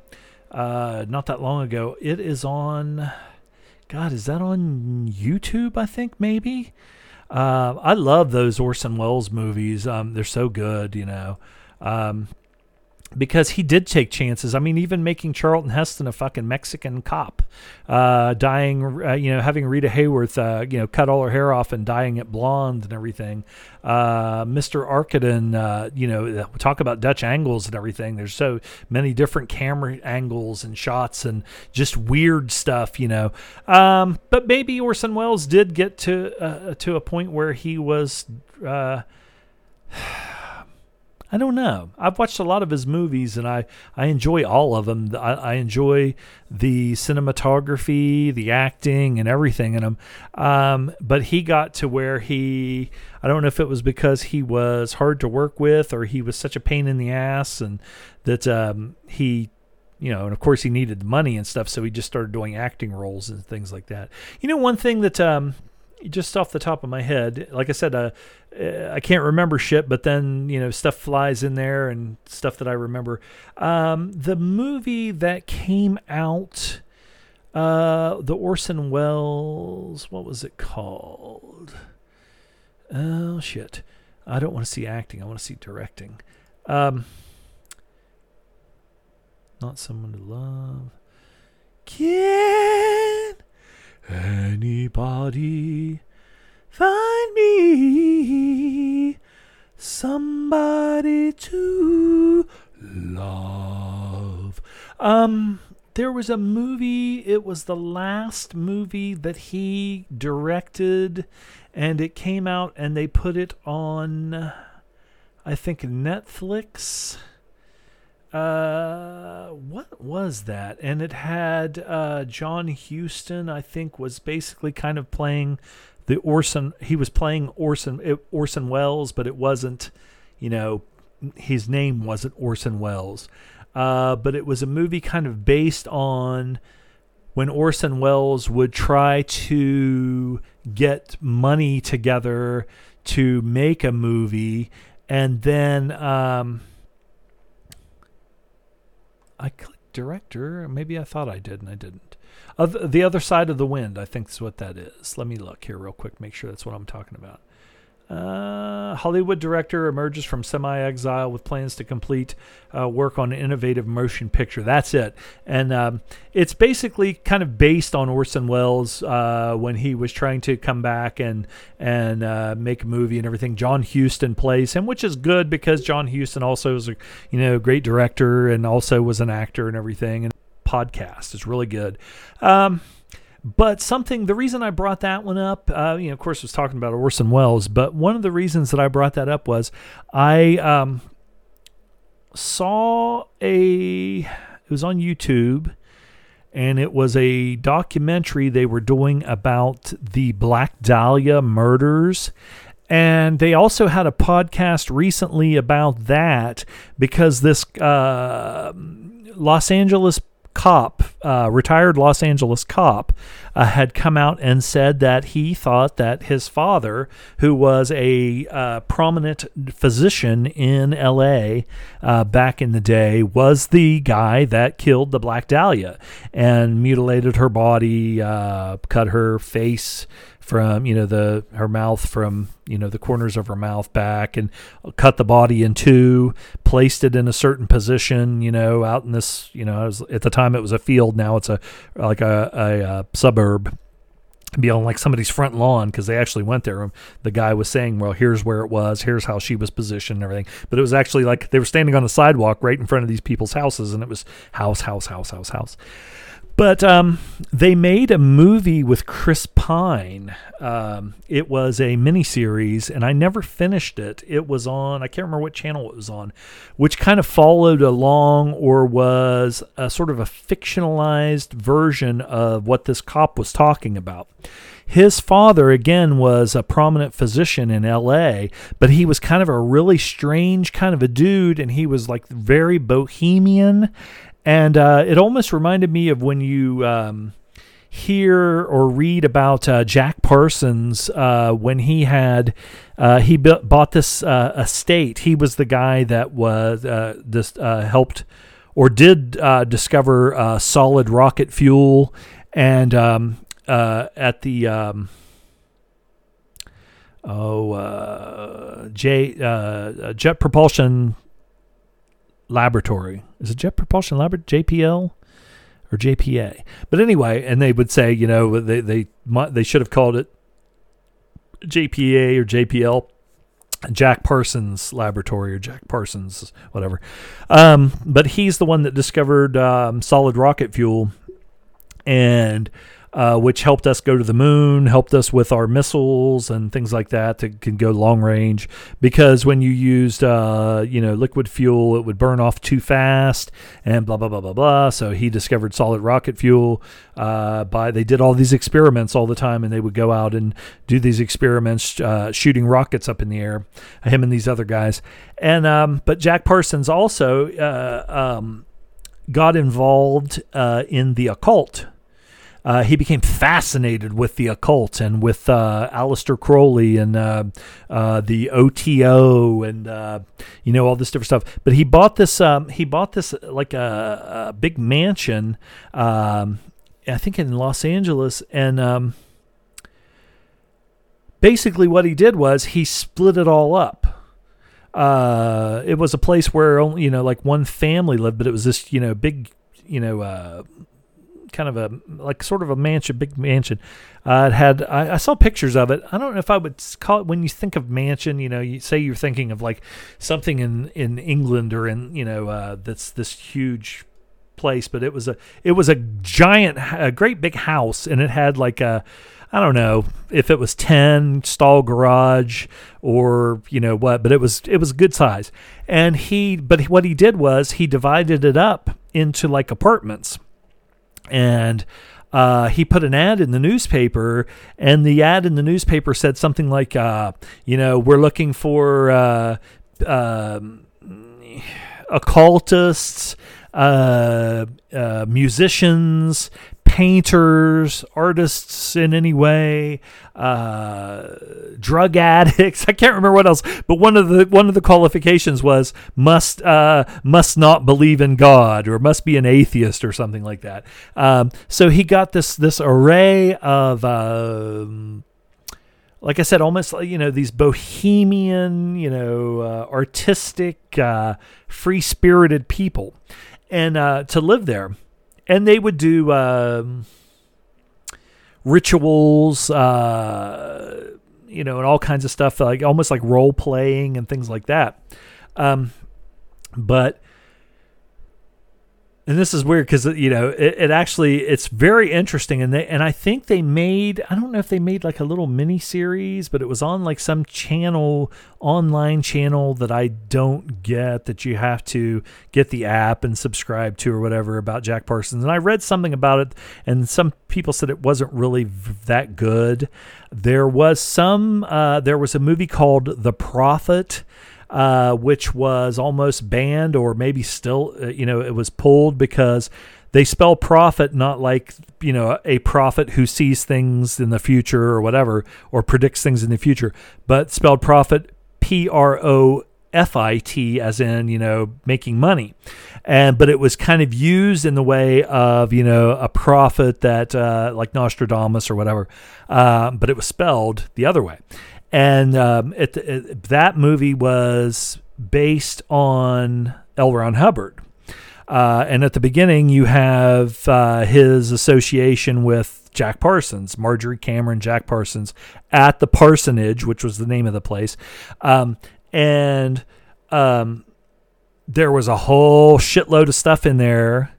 uh, not that long ago. It is on. God, is that on YouTube? I think maybe. Uh, I love those Orson Welles movies. Um, they're so good, you know. Um, because he did take chances. I mean, even making Charlton Heston a fucking Mexican cop, uh, dying, uh, you know, having Rita Hayworth, uh, you know, cut all her hair off and dyeing it blonde and everything. Uh, Mr. Arkadin, uh, you know, talk about Dutch angles and everything. There's so many different camera angles and shots and just weird stuff, you know. Um, but maybe Orson Welles did get to uh, to a point where he was. I don't know. I've watched a lot of his movies and I, I enjoy all of them. I, I enjoy the cinematography, the acting, and everything in them. Um, but he got to where he, I don't know if it was because he was hard to work with or he was such a pain in the ass and that um, he you know, and of course he needed the money and stuff, so he just started doing acting roles and things like that. You know, one thing that um, just off the top of my head, like I said, uh, uh, I can't remember shit, but then you know stuff flies in there and stuff that I remember. Um, the movie that came out, uh, the Orson Welles, what was it called? Oh shit, I don't want to see acting. I want to see directing. Um, not someone to love. Can anybody find me somebody to love? Um, there was a movie, it was the last movie that he directed, and it came out and they put it on, I think, Netflix uh, what was that? And it had uh, John Huston, I think, was basically kind of playing the Orson. He was playing Orson Orson Welles, but it wasn't, you know, his name wasn't Orson Welles. Uh, but it was a movie kind of based on when Orson Welles would try to get money together to make a movie, and then. Um, I clicked director. Maybe I thought I did and I didn't. the other side of the wind, I think is what that is. Let me look here real quick, make sure that's what I'm talking about. Uh, Hollywood director emerges from semi exile with plans to complete uh, work on an innovative motion picture. That's it. And um, it's basically kind of based on Orson Welles uh, when he was trying to come back and, and uh, make a movie and everything. John Huston plays him, which is good because John Huston also is a you know great director and also was an actor and everything. And podcast is really good. Um, but something, the reason I brought that one up, uh, you know, of course, was talking about Orson Welles, but one of the reasons that I brought that up was I um, saw a, it was on YouTube, and it was a documentary they were doing about the Black Dahlia murders. And they also had a podcast recently about that because this uh, Los Angeles cop, uh, retired Los Angeles cop, uh, had come out and said that he thought that his father, who was a uh, prominent physician in LA uh, back in the day, was the guy that killed the Black Dahlia and mutilated her body, uh, cut her face from you know the her mouth from you know the corners of her mouth back and cut the body in two placed it in a certain position you know out in this you know was, at the time it was a field now it's a like a, a, a suburb be on like somebody's front lawn because they actually went there. The guy was saying, "Well, here's where it was. Here's how she was positioned and everything." But it was actually like they were standing on the sidewalk right in front of these people's houses, and it was house, house, house, house, house. But um, they made a movie with Chris Pine. Um, it was a miniseries, and I never finished it. It was on, I can't remember what channel it was on, which kind of followed along or was a sort of a fictionalized version of what this cop was talking about. His father, again, was a prominent physician in LA, but he was kind of a really strange kind of a dude, and he was like very bohemian and uh, it almost reminded me of when you um, hear or read about uh, Jack Parsons uh, when he had uh, he bought this uh, estate. He was the guy that was uh, this helped or did discover solid rocket fuel, and um, at the um, oh J Jet Propulsion Laboratory. Is it Jet Propulsion Laboratory? JPL or JPA? But anyway, and they would say, you know, they they they should have called it JPA or JPL. Jack Parsons Laboratory or Jack Parsons, whatever. Um, but he's the one that discovered um, solid rocket fuel and uh, which helped us go to the moon, helped us with our missiles and things like that that can go long range. Because when you used, uh, you know, liquid fuel, it would burn off too fast and blah blah blah blah blah. So he discovered solid rocket fuel. Uh, by they did all these experiments all the time, and they would go out and do these experiments, uh, shooting rockets up in the air. Him and these other guys, and um, but Jack Parsons also uh, um, got involved uh, in the occult uh, he became fascinated with the occult and with uh, Aleister Crowley and uh, uh the OTO and uh, you know all this different stuff. But he bought this. Um, he bought this like a, a big mansion. Um, I think in Los Angeles, and um, basically what he did was he split it all up. Uh, it was a place where only you know like one family lived, but it was this you know big you know uh, kind of a like sort of a mansion, big mansion. Uh, it had I, I, saw pictures of it. I don't know if I would call it when you think of mansion. You know, you say you're thinking of like something in in England or in you know uh, that's this huge place, but it was a it was a giant, a great big house, and it had like a I don't know if it was 10 stall garage or you know what, but it was it was good size. And he but what he did was he divided it up into like apartments and uh, he put an ad in the newspaper, and the ad in the newspaper said something like, uh, you know, we're looking for uh, um, occultists, uh, uh, musicians, painters, artists in any way, uh, drug addicts. I can't remember what else, but one of the one of the qualifications was must uh, must not believe in God or must be an atheist or something like that. Um, so he got this this array of. Um, like I said, almost you know these bohemian, you know, uh, artistic, uh, free spirited people, and uh, to live there and they would do um, rituals, uh, you know, and all kinds of stuff, like almost like role playing and things like that. Um, but and this is weird because you know it, it, actually it's very interesting and they and I think they made I don't know if they made like a little mini series but it was on like some channel online channel that I don't get that you have to get the app and subscribe to or whatever about Jack Parsons. And I read something about it and some people said it wasn't really that good. There was some uh, there was a movie called The Prophet uh, which was almost banned or maybe still, uh, you know, it was pulled because they spell prophet not like, you know, a prophet who sees things in the future or whatever, or predicts things in the future, but spelled prophet P R O F I T, as in, you know, making money. And, but it was kind of used in the way of, you know, a prophet that, uh, like Nostradamus or whatever, uh, but it was spelled the other way and um, it, it, that movie was based on L. Ron Hubbard. Uh, and at the beginning, you have uh, his association with Jack Parsons, Marjorie Cameron, Jack Parsons, at the Parsonage, which was the name of the place. Um, and um, there was a whole shitload of stuff in there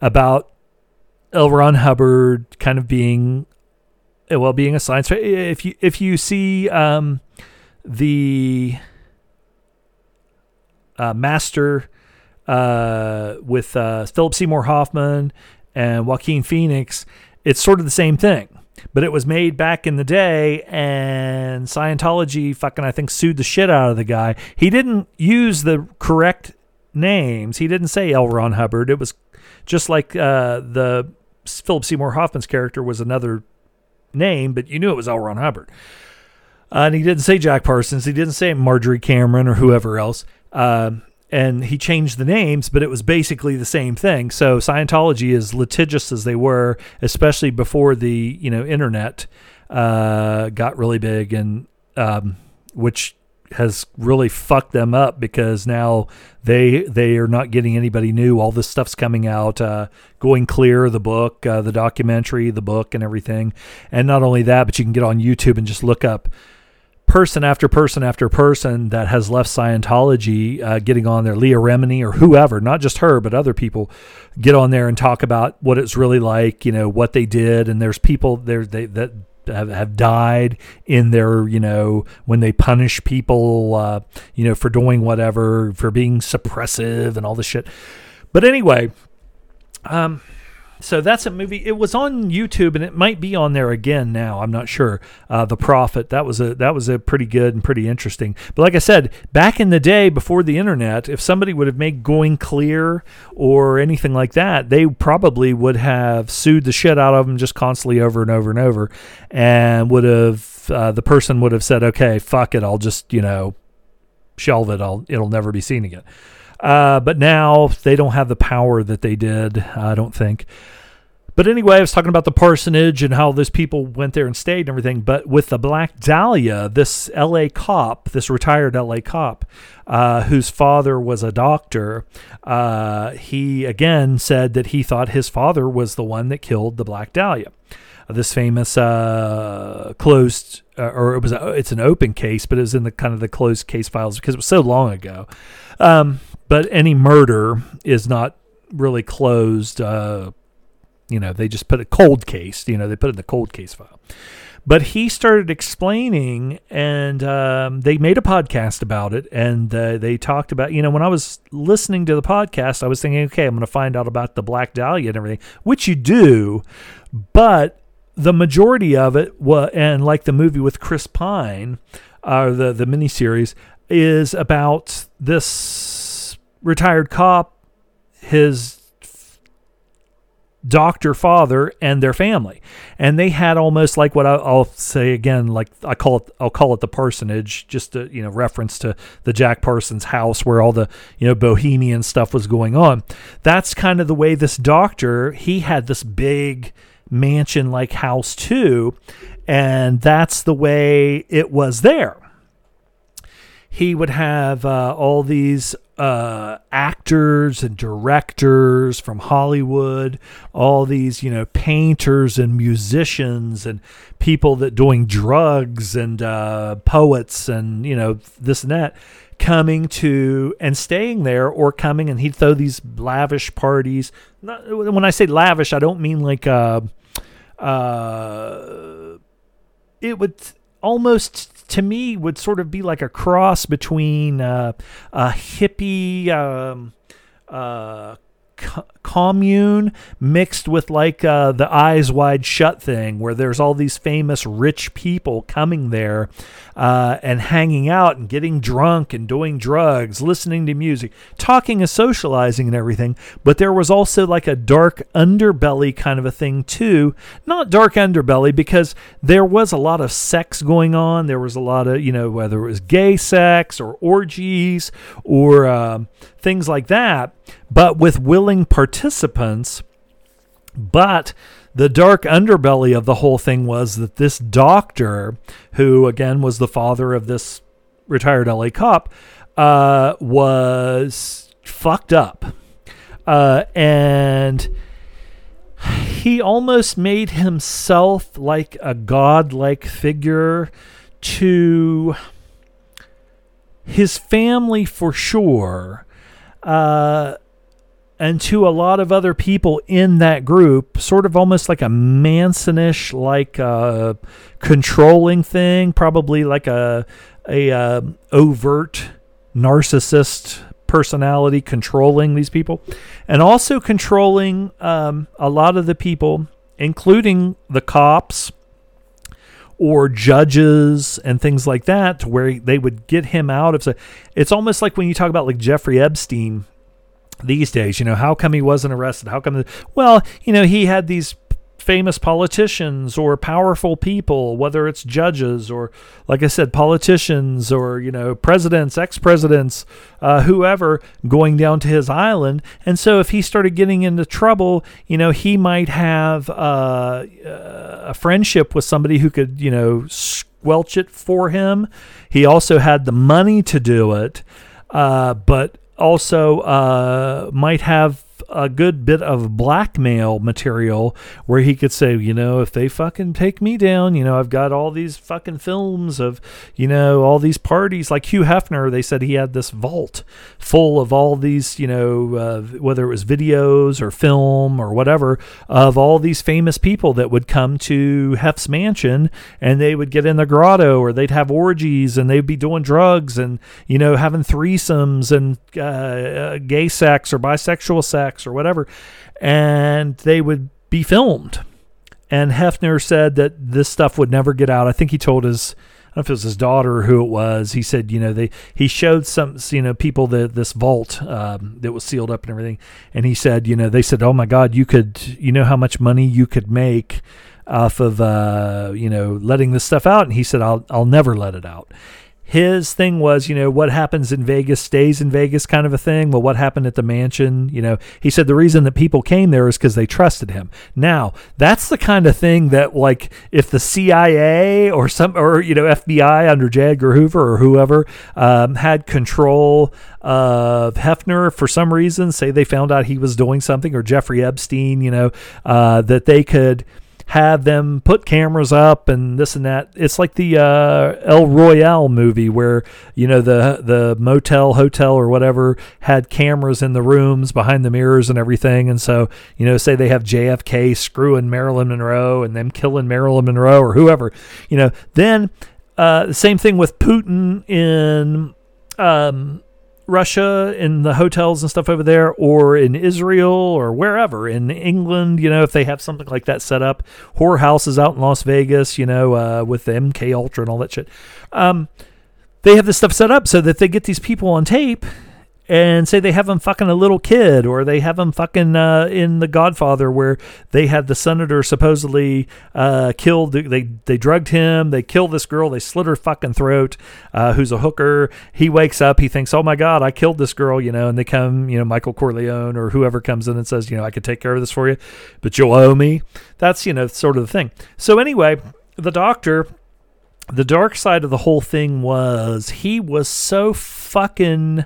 about L. Ron Hubbard kind of being well being a science if you if you see um, the uh, master uh, with uh, Philip Seymour Hoffman and Joaquin Phoenix, it's sort of the same thing. But it was made back in the day, and Scientology fucking, I think, sued the shit out of the guy. He didn't use the correct names. He didn't say L. Ron Hubbard. It was just like uh, the Philip Seymour Hoffman's character was another name, but you knew it was L. Ron Hubbard. Uh, and he didn't say Jack Parsons. He didn't say Marjorie Cameron or whoever else. Uh, and he changed the names, but it was basically the same thing. So Scientology, as litigious as they were, especially before the you know internet uh, got really big, and um, which has really fucked them up because now they they are not getting anybody new. All this stuff's coming out, uh, going clear. The book, uh, the documentary, the book, and everything. And not only that, but you can get on YouTube and just look up person after person after person that has left Scientology uh, getting on there, Leah Remini or whoever, not just her, but other people get on there and talk about what it's really like, you know, what they did. And there's people there they, that have, have died in their, you know, when they punish people, uh, you know, for doing whatever, for being suppressive and all this shit. But anyway, um, so that's a movie. It was on YouTube, and it might be on there again now. I'm not sure. Uh, the Prophet. That was a that was a pretty good and pretty interesting. But like I said, back in the day before the internet, if somebody would have made Going Clear or anything like that, they probably would have sued the shit out of them just constantly over and over and over, and would have uh, the person would have said, "Okay, fuck it, I'll just you know shelve it. I'll it'll never be seen again." Uh, but now they don't have the power that they did, I don't think. But anyway, I was talking about the parsonage and how those people went there and stayed and everything. But with the Black Dahlia, this LA cop, this retired LA cop, uh, whose father was a doctor, uh, he again said that he thought his father was the one that killed the Black Dahlia. Uh, this famous uh, closed, uh, or it was a, it's an open case, but it was in the kind of the closed case files because it was so long ago. Um, but any murder is not really closed. Uh, you know, they just put a cold case. You know, they put it in the cold case file. But he started explaining, and um, they made a podcast about it. And uh, they talked about, you know, when I was listening to the podcast, I was thinking, okay, I'm going to find out about the Black Dahlia and everything, which you do. But the majority of it, was, and like the movie with Chris Pine, uh, the the miniseries, is about this retired cop, his doctor father and their family. And they had almost like what I'll say again like I call it I'll call it the parsonage just to you know reference to the Jack Parsons house where all the you know bohemian stuff was going on. That's kind of the way this doctor he had this big mansion like house too and that's the way it was there. He would have uh, all these uh, actors and directors from Hollywood, all these, you know, painters and musicians and people that doing drugs and uh, poets and, you know, this and that coming to and staying there or coming and he'd throw these lavish parties. Not, when I say lavish, I don't mean like, uh, uh, it would almost to me would sort of be like a cross between uh, a hippie um, uh, commune mixed with like uh, the eyes wide shut thing where there's all these famous rich people coming there uh, and hanging out and getting drunk and doing drugs listening to music talking and socializing and everything. But there was also like a dark underbelly kind of a thing too. Not dark underbelly because there was a lot of sex going on. There was a lot of you know whether it was gay sex or orgies or uh, things like that but with willing participants. But the dark underbelly of the whole thing was that this doctor, who again was the father of this retired LA cop, uh, was fucked up. Uh, and he almost made himself like a godlike figure to his family for sure. Uh, and to a lot of other people in that group, sort of almost like a Mansonish, like uh, controlling thing, probably like a a uh, overt narcissist personality controlling these people, and also controlling um, a lot of the people, including the cops or judges and things like that, to where they would get him out of. So it's almost like when you talk about like Jeffrey Epstein these days. You know, how come he wasn't arrested? How come? The, well, you know, he had these famous politicians or powerful people, whether it's judges or, like I said, politicians or, you know, presidents, ex presidents, uh, whoever going down to his island. And so if he started getting into trouble, you know, he might have uh, a friendship with somebody who could, you know, squelch it for him. He also had the money to do it, uh, but also uh, might have a good bit of blackmail material where he could say, you know, if they fucking take me down, you know, I've got all these fucking films of, you know, all these parties. Like Hugh Hefner, they said he had this vault full of all these, you know, uh, whether it was videos or film or whatever, of all these famous people that would come to Hef's mansion and they would get in the grotto or they'd have orgies and they'd be doing drugs and, you know, having threesomes and uh, uh gay sex or bisexual sex or whatever, and they would be filmed. And Hefner said that this stuff would never get out. I think he told his I don't know if it was his daughter or who it was. He said, you know, they he showed some, you know, people the this vault um, that was sealed up and everything, and he said, you know, they said, oh my God, you could, you know, how much money you could make off of, uh, you know, letting this stuff out, and he said, I'll I'll never let it out his thing was, you know, what happens in Vegas stays in Vegas kind of a thing. Well, what happened at the mansion, you know, he said the reason that people came there is because they trusted him. Now, that's the kind of thing that, like, if the CIA or some, or, you know, FBI under J. Edgar Hoover or whoever um, had control of Hefner for some reason, say they found out he was doing something, or Jeffrey Epstein, you know, uh, that they could have them put cameras up and this and that. It's like the uh, El Royale movie where you know the the motel, hotel, or whatever had cameras in the rooms behind the mirrors and everything. And so you know, say they have JFK screwing Marilyn Monroe and them killing Marilyn Monroe or whoever. You know, then uh, the same thing with Putin in. Um, Russia in the hotels and stuff over there, or in Israel or wherever in England, you know, if they have something like that set up, whorehouses out in Las Vegas, you know, uh, with the MK Ultra and all that shit. Um, they have this stuff set up so that they get these people on tape and say they have him fucking a little kid, or they have him fucking uh, in The Godfather, where they had the senator supposedly uh, killed. They they drugged him. They killed this girl. They slit her fucking throat. Uh, who's a hooker? He wakes up. He thinks, "Oh my god, I killed this girl," you know. And they come, you know, Michael Corleone or whoever comes in and says, "You know, I could take care of this for you, but you'll owe me." That's you know sort of the thing. So anyway, the doctor the dark side of the whole thing was he was so fucking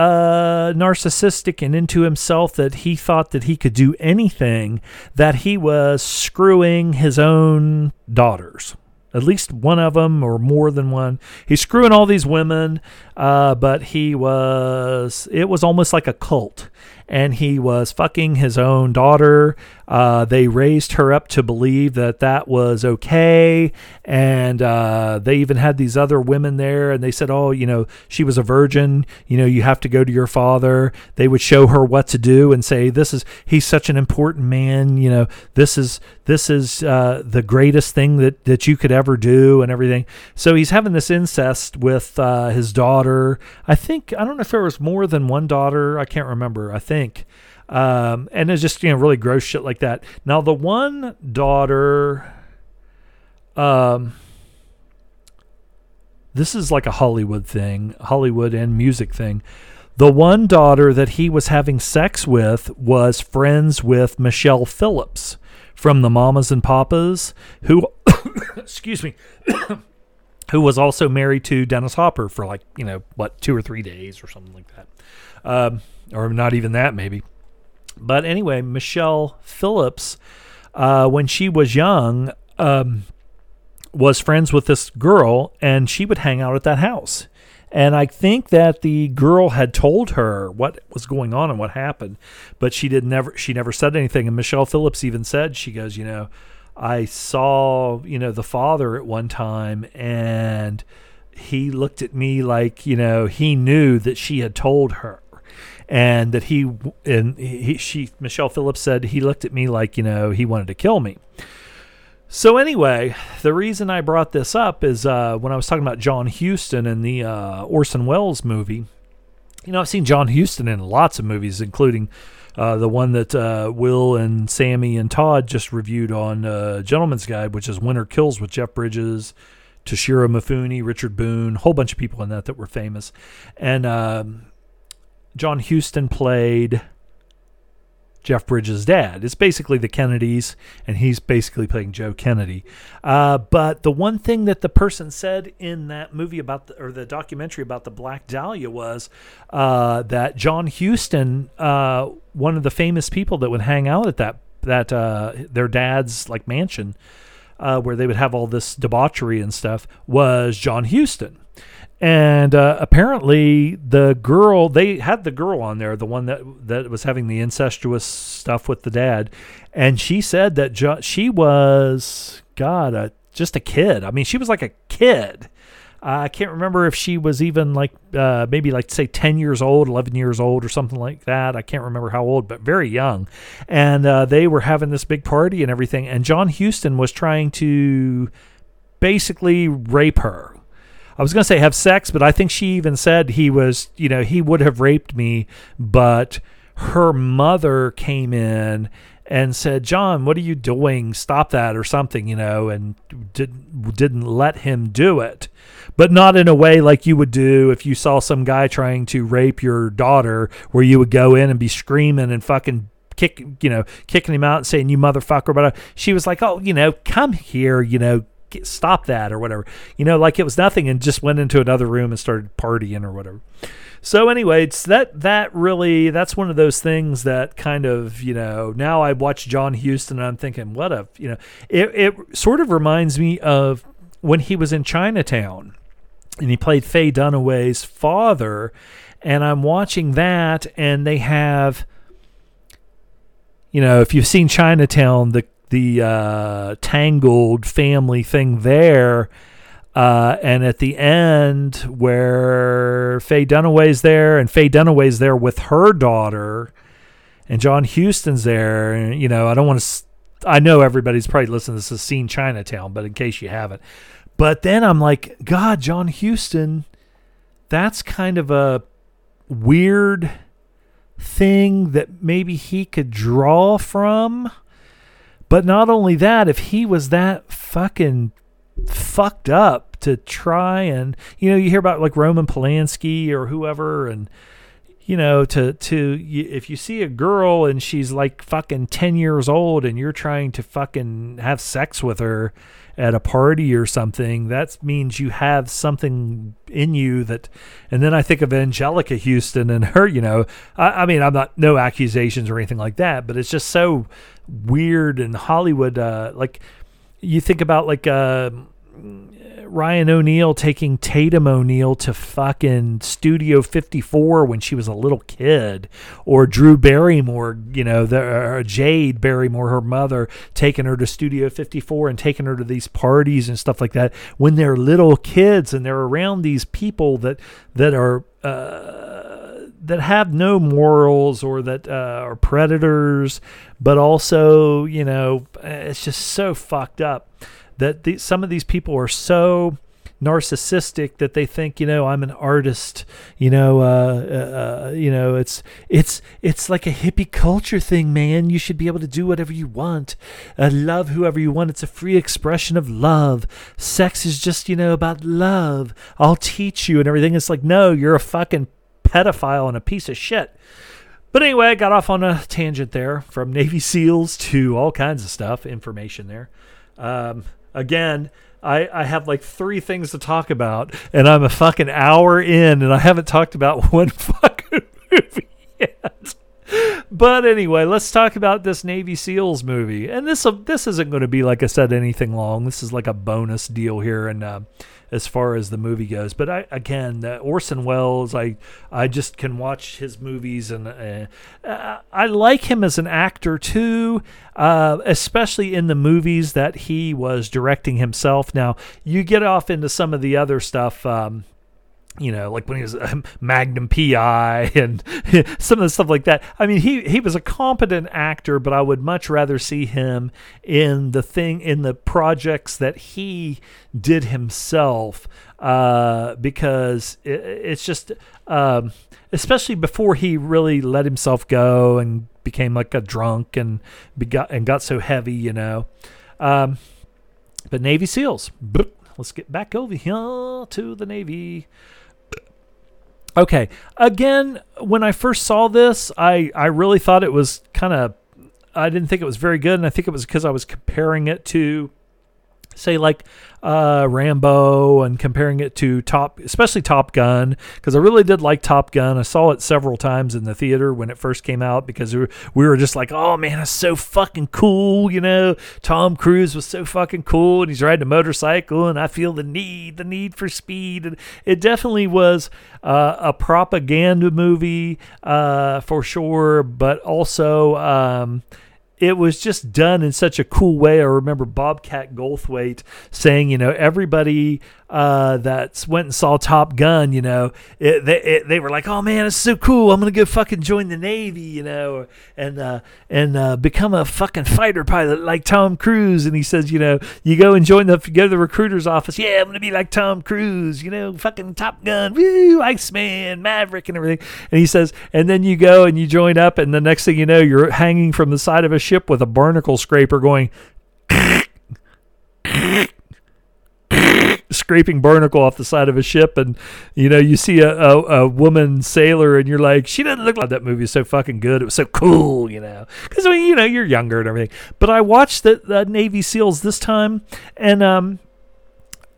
uh, narcissistic and into himself that he thought that he could do anything, that he was screwing his own daughters. At least one of them, or more than one. He's screwing all these women, uh, but he was, it was almost like a cult and he was fucking his own daughter. Uh, they raised her up to believe that that was okay. And uh, they even had these other women there, and they said, Oh, you know, she was a virgin. You know, you have to go to your father. They would show her what to do and say, This is, he's such an important man. You know, this is, this is uh, the greatest thing that, that you could ever do and everything. So he's having this incest with uh, his daughter. I think, I don't know if there was more than one daughter. I can't remember. I think think. Um, and it's just you know really gross shit like that. Now the one daughter, um, this is like a Hollywood thing, Hollywood and music thing. The one daughter that he was having sex with was friends with Michelle Phillips from the Mamas and Papas, who, excuse me, who was also married to Dennis Hopper for like you know what two or three days or something like that. Um, or not even that, maybe. But anyway, Michelle Phillips, uh, when she was young, um, was friends with this girl, and she would hang out at that house. And I think that the girl had told her what was going on and what happened, but she did never she never said anything. And Michelle Phillips even said she goes, you know, I saw you know the father at one time, and he looked at me like you know he knew that she had told her and that he and he, she Michelle Phillips said he looked at me like you know he wanted to kill me. So anyway, the reason I brought this up is uh, when I was talking about John Huston in the uh, Orson Welles movie. You know, I've seen John Huston in lots of movies, including uh, the one that uh, Will and Sammy and Todd just reviewed on uh, Gentleman's Guide, which is Winter Kills with Jeff Bridges, Toshiro Mifune, Richard Boone, a whole bunch of people in that that were famous. And um, John Huston played Jeff Bridges' dad. It's basically the Kennedys, and he's basically playing Joe Kennedy. Uh, but the one thing that the person said in that movie about the, or the documentary about the Black Dahlia was uh, that John Huston, uh, one of the famous people that would hang out at that that uh, their dad's like mansion, uh, where they would have all this debauchery and stuff, was John Huston and uh, apparently the girl they had the girl on there the one that that was having the incestuous stuff with the dad. And she said that jo- she was god uh, just a kid. I mean she was like a kid. I can't remember if she was even like uh, maybe like say 10 years old 11 years old or something like that. I can't remember how old but very young. And uh, they were having this big party and everything. And john Huston was trying to basically rape her I was going to say have sex, but I think she even said he was, you know, he would have raped me, but her mother came in and said, "John, what are you doing? Stop that or something," you know, and did, didn't let him do it. But not in a way like you would do if you saw some guy trying to rape your daughter, where you would go in and be screaming and fucking kick, you know, kicking him out and saying, "You motherfucker!" But she was like, "Oh, you know, come here, you know, stop that or whatever. You know, like it was nothing and just went into another room and started partying or whatever. So anyway, it's that that really that's one of those things that kind of you know now I watch John Huston and I'm thinking what a you know it it sort of reminds me of when he was in Chinatown and he played Faye Dunaway's father and I'm watching that and they have you know if you've seen Chinatown the the uh, tangled family thing there. Uh, and at the end, where Faye Dunaway's there, and Faye Dunaway's there with her daughter, and John Huston's there, and you know, I don't want to. I know everybody's probably listening to this has seen Chinatown, but in case you haven't, but then I'm like, God, John Huston, that's kind of a weird thing that maybe he could draw from but not only that, if he was that fucking fucked up to try and you know you hear about like Roman Polanski or whoever and you know to to if you see a girl and she's like fucking 10 years old and you're trying to fucking have sex with her at a party or something that means you have something in you that and then i think of Anjelica Huston and her you know I, I mean i'm not no accusations or anything like that but it's just so weird and Hollywood. Uh, like you think about like uh, Ryan O'Neal taking Tatum O'Neal to fucking Studio 54 when she was a little kid, or Drew Barrymore, you know, the Jaid Barrymore, her mother, taking her to Studio 54 and taking her to these parties and stuff like that when they're little kids and they're around these people that that are. Uh, that have no morals or that uh, are predators, but also, you know, it's just so fucked up that the, some of these people are so narcissistic that they think you know I'm an artist you know uh, uh, uh, you know it's it's it's like a hippie culture thing man. You should be able to do whatever you want uh, love whoever you want. It's a free expression of love. Sex is just you know about love. I'll teach you and everything. It's like no you're a fucking pedophile and a piece of shit. But anyway, I got off on a tangent there from Navy SEALs to all kinds of stuff, information there. Um, again, I, I have like three things to talk about, and I'm a fucking hour in, and I haven't talked about one fucking movie yet. But anyway, let's talk about this Navy SEALs movie. And this this isn't going to be like I said anything long. This is like a bonus deal here, and uh, as far as the movie goes. But I again, uh, Orson Welles, I I just can watch his movies, and uh, I like him as an actor too, uh, especially in the movies that he was directing himself. Now you get off into some of the other stuff. Um, you know, like when he was um, Magnum PI and some of the stuff like that. I mean, he he was a competent actor, but I would much rather see him in the thing in the projects that he did himself, uh, because it, it's just, um, especially before he really let himself go and became like a drunk and got and got so heavy, you know. Um, but Navy SEALs. Let's get back over here to the Navy. Okay. Again, when I first saw this, I, I really thought it was kind of, I didn't think it was very good. And I think it was because I was comparing it to, say, like uh, Rambo and comparing it to Top, especially Top Gun, because I really did like Top Gun. I saw it several times in the theater when it first came out because we were, we were just like, oh man, it's so fucking cool. You know, Tom Cruise was so fucking cool and he's riding a motorcycle and I feel the need, the need for speed. And it definitely was uh, a propaganda movie uh, for sure, but also. Um, it was just done in such a cool way. I remember Bobcat Goldthwait saying, you know, everybody uh, that went and saw Top Gun, you know, it, they it, they were like, oh man, it's so cool. I'm gonna go fucking join the Navy, you know, and uh, and uh, become a fucking fighter pilot like Tom Cruise. And he says, you know, you go and join the go to the recruiter's office. Yeah, I'm gonna be like Tom Cruise, you know, fucking Top Gun, woo, Iceman, Maverick, and everything. And he says, and then you go and you join up, and the next thing you know, you're hanging from the side of a ship with a barnacle scraper going scraping barnacle off the side of a ship. And you know you see a, a, a, woman sailor and you're like she doesn't look like that movie is so fucking good. It was so cool you know? Because I mean, you know you're younger and everything. But i watched the, the navy seals this time and um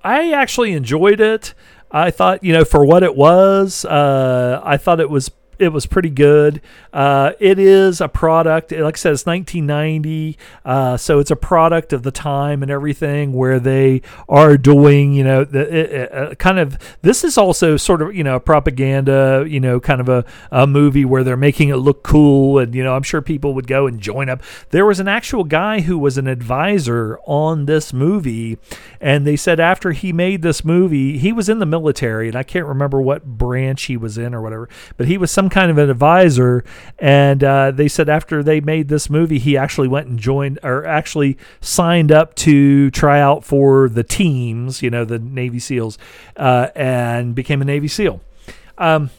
i actually enjoyed it. I thought you know for what it was uh i thought it was it was pretty good. Uh, it is a product, like I said, it's 1990, uh, so it's a product of the time and everything where they are doing, you know, the, it, uh, kind of. This is also sort of, you know, propaganda, you know, kind of a, a movie where they're making it look cool, and you know, I'm sure people would go and join up. There was an actual guy who was an advisor on this movie, and they said after he made this movie, he was in the military, and I can't remember what branch he was in or whatever, but he was some kind of an advisor. And uh, they said after they made this movie, he actually went and joined or actually signed up to try out for the teams, you know, the Navy SEALs, uh, and became a Navy SEAL. Um,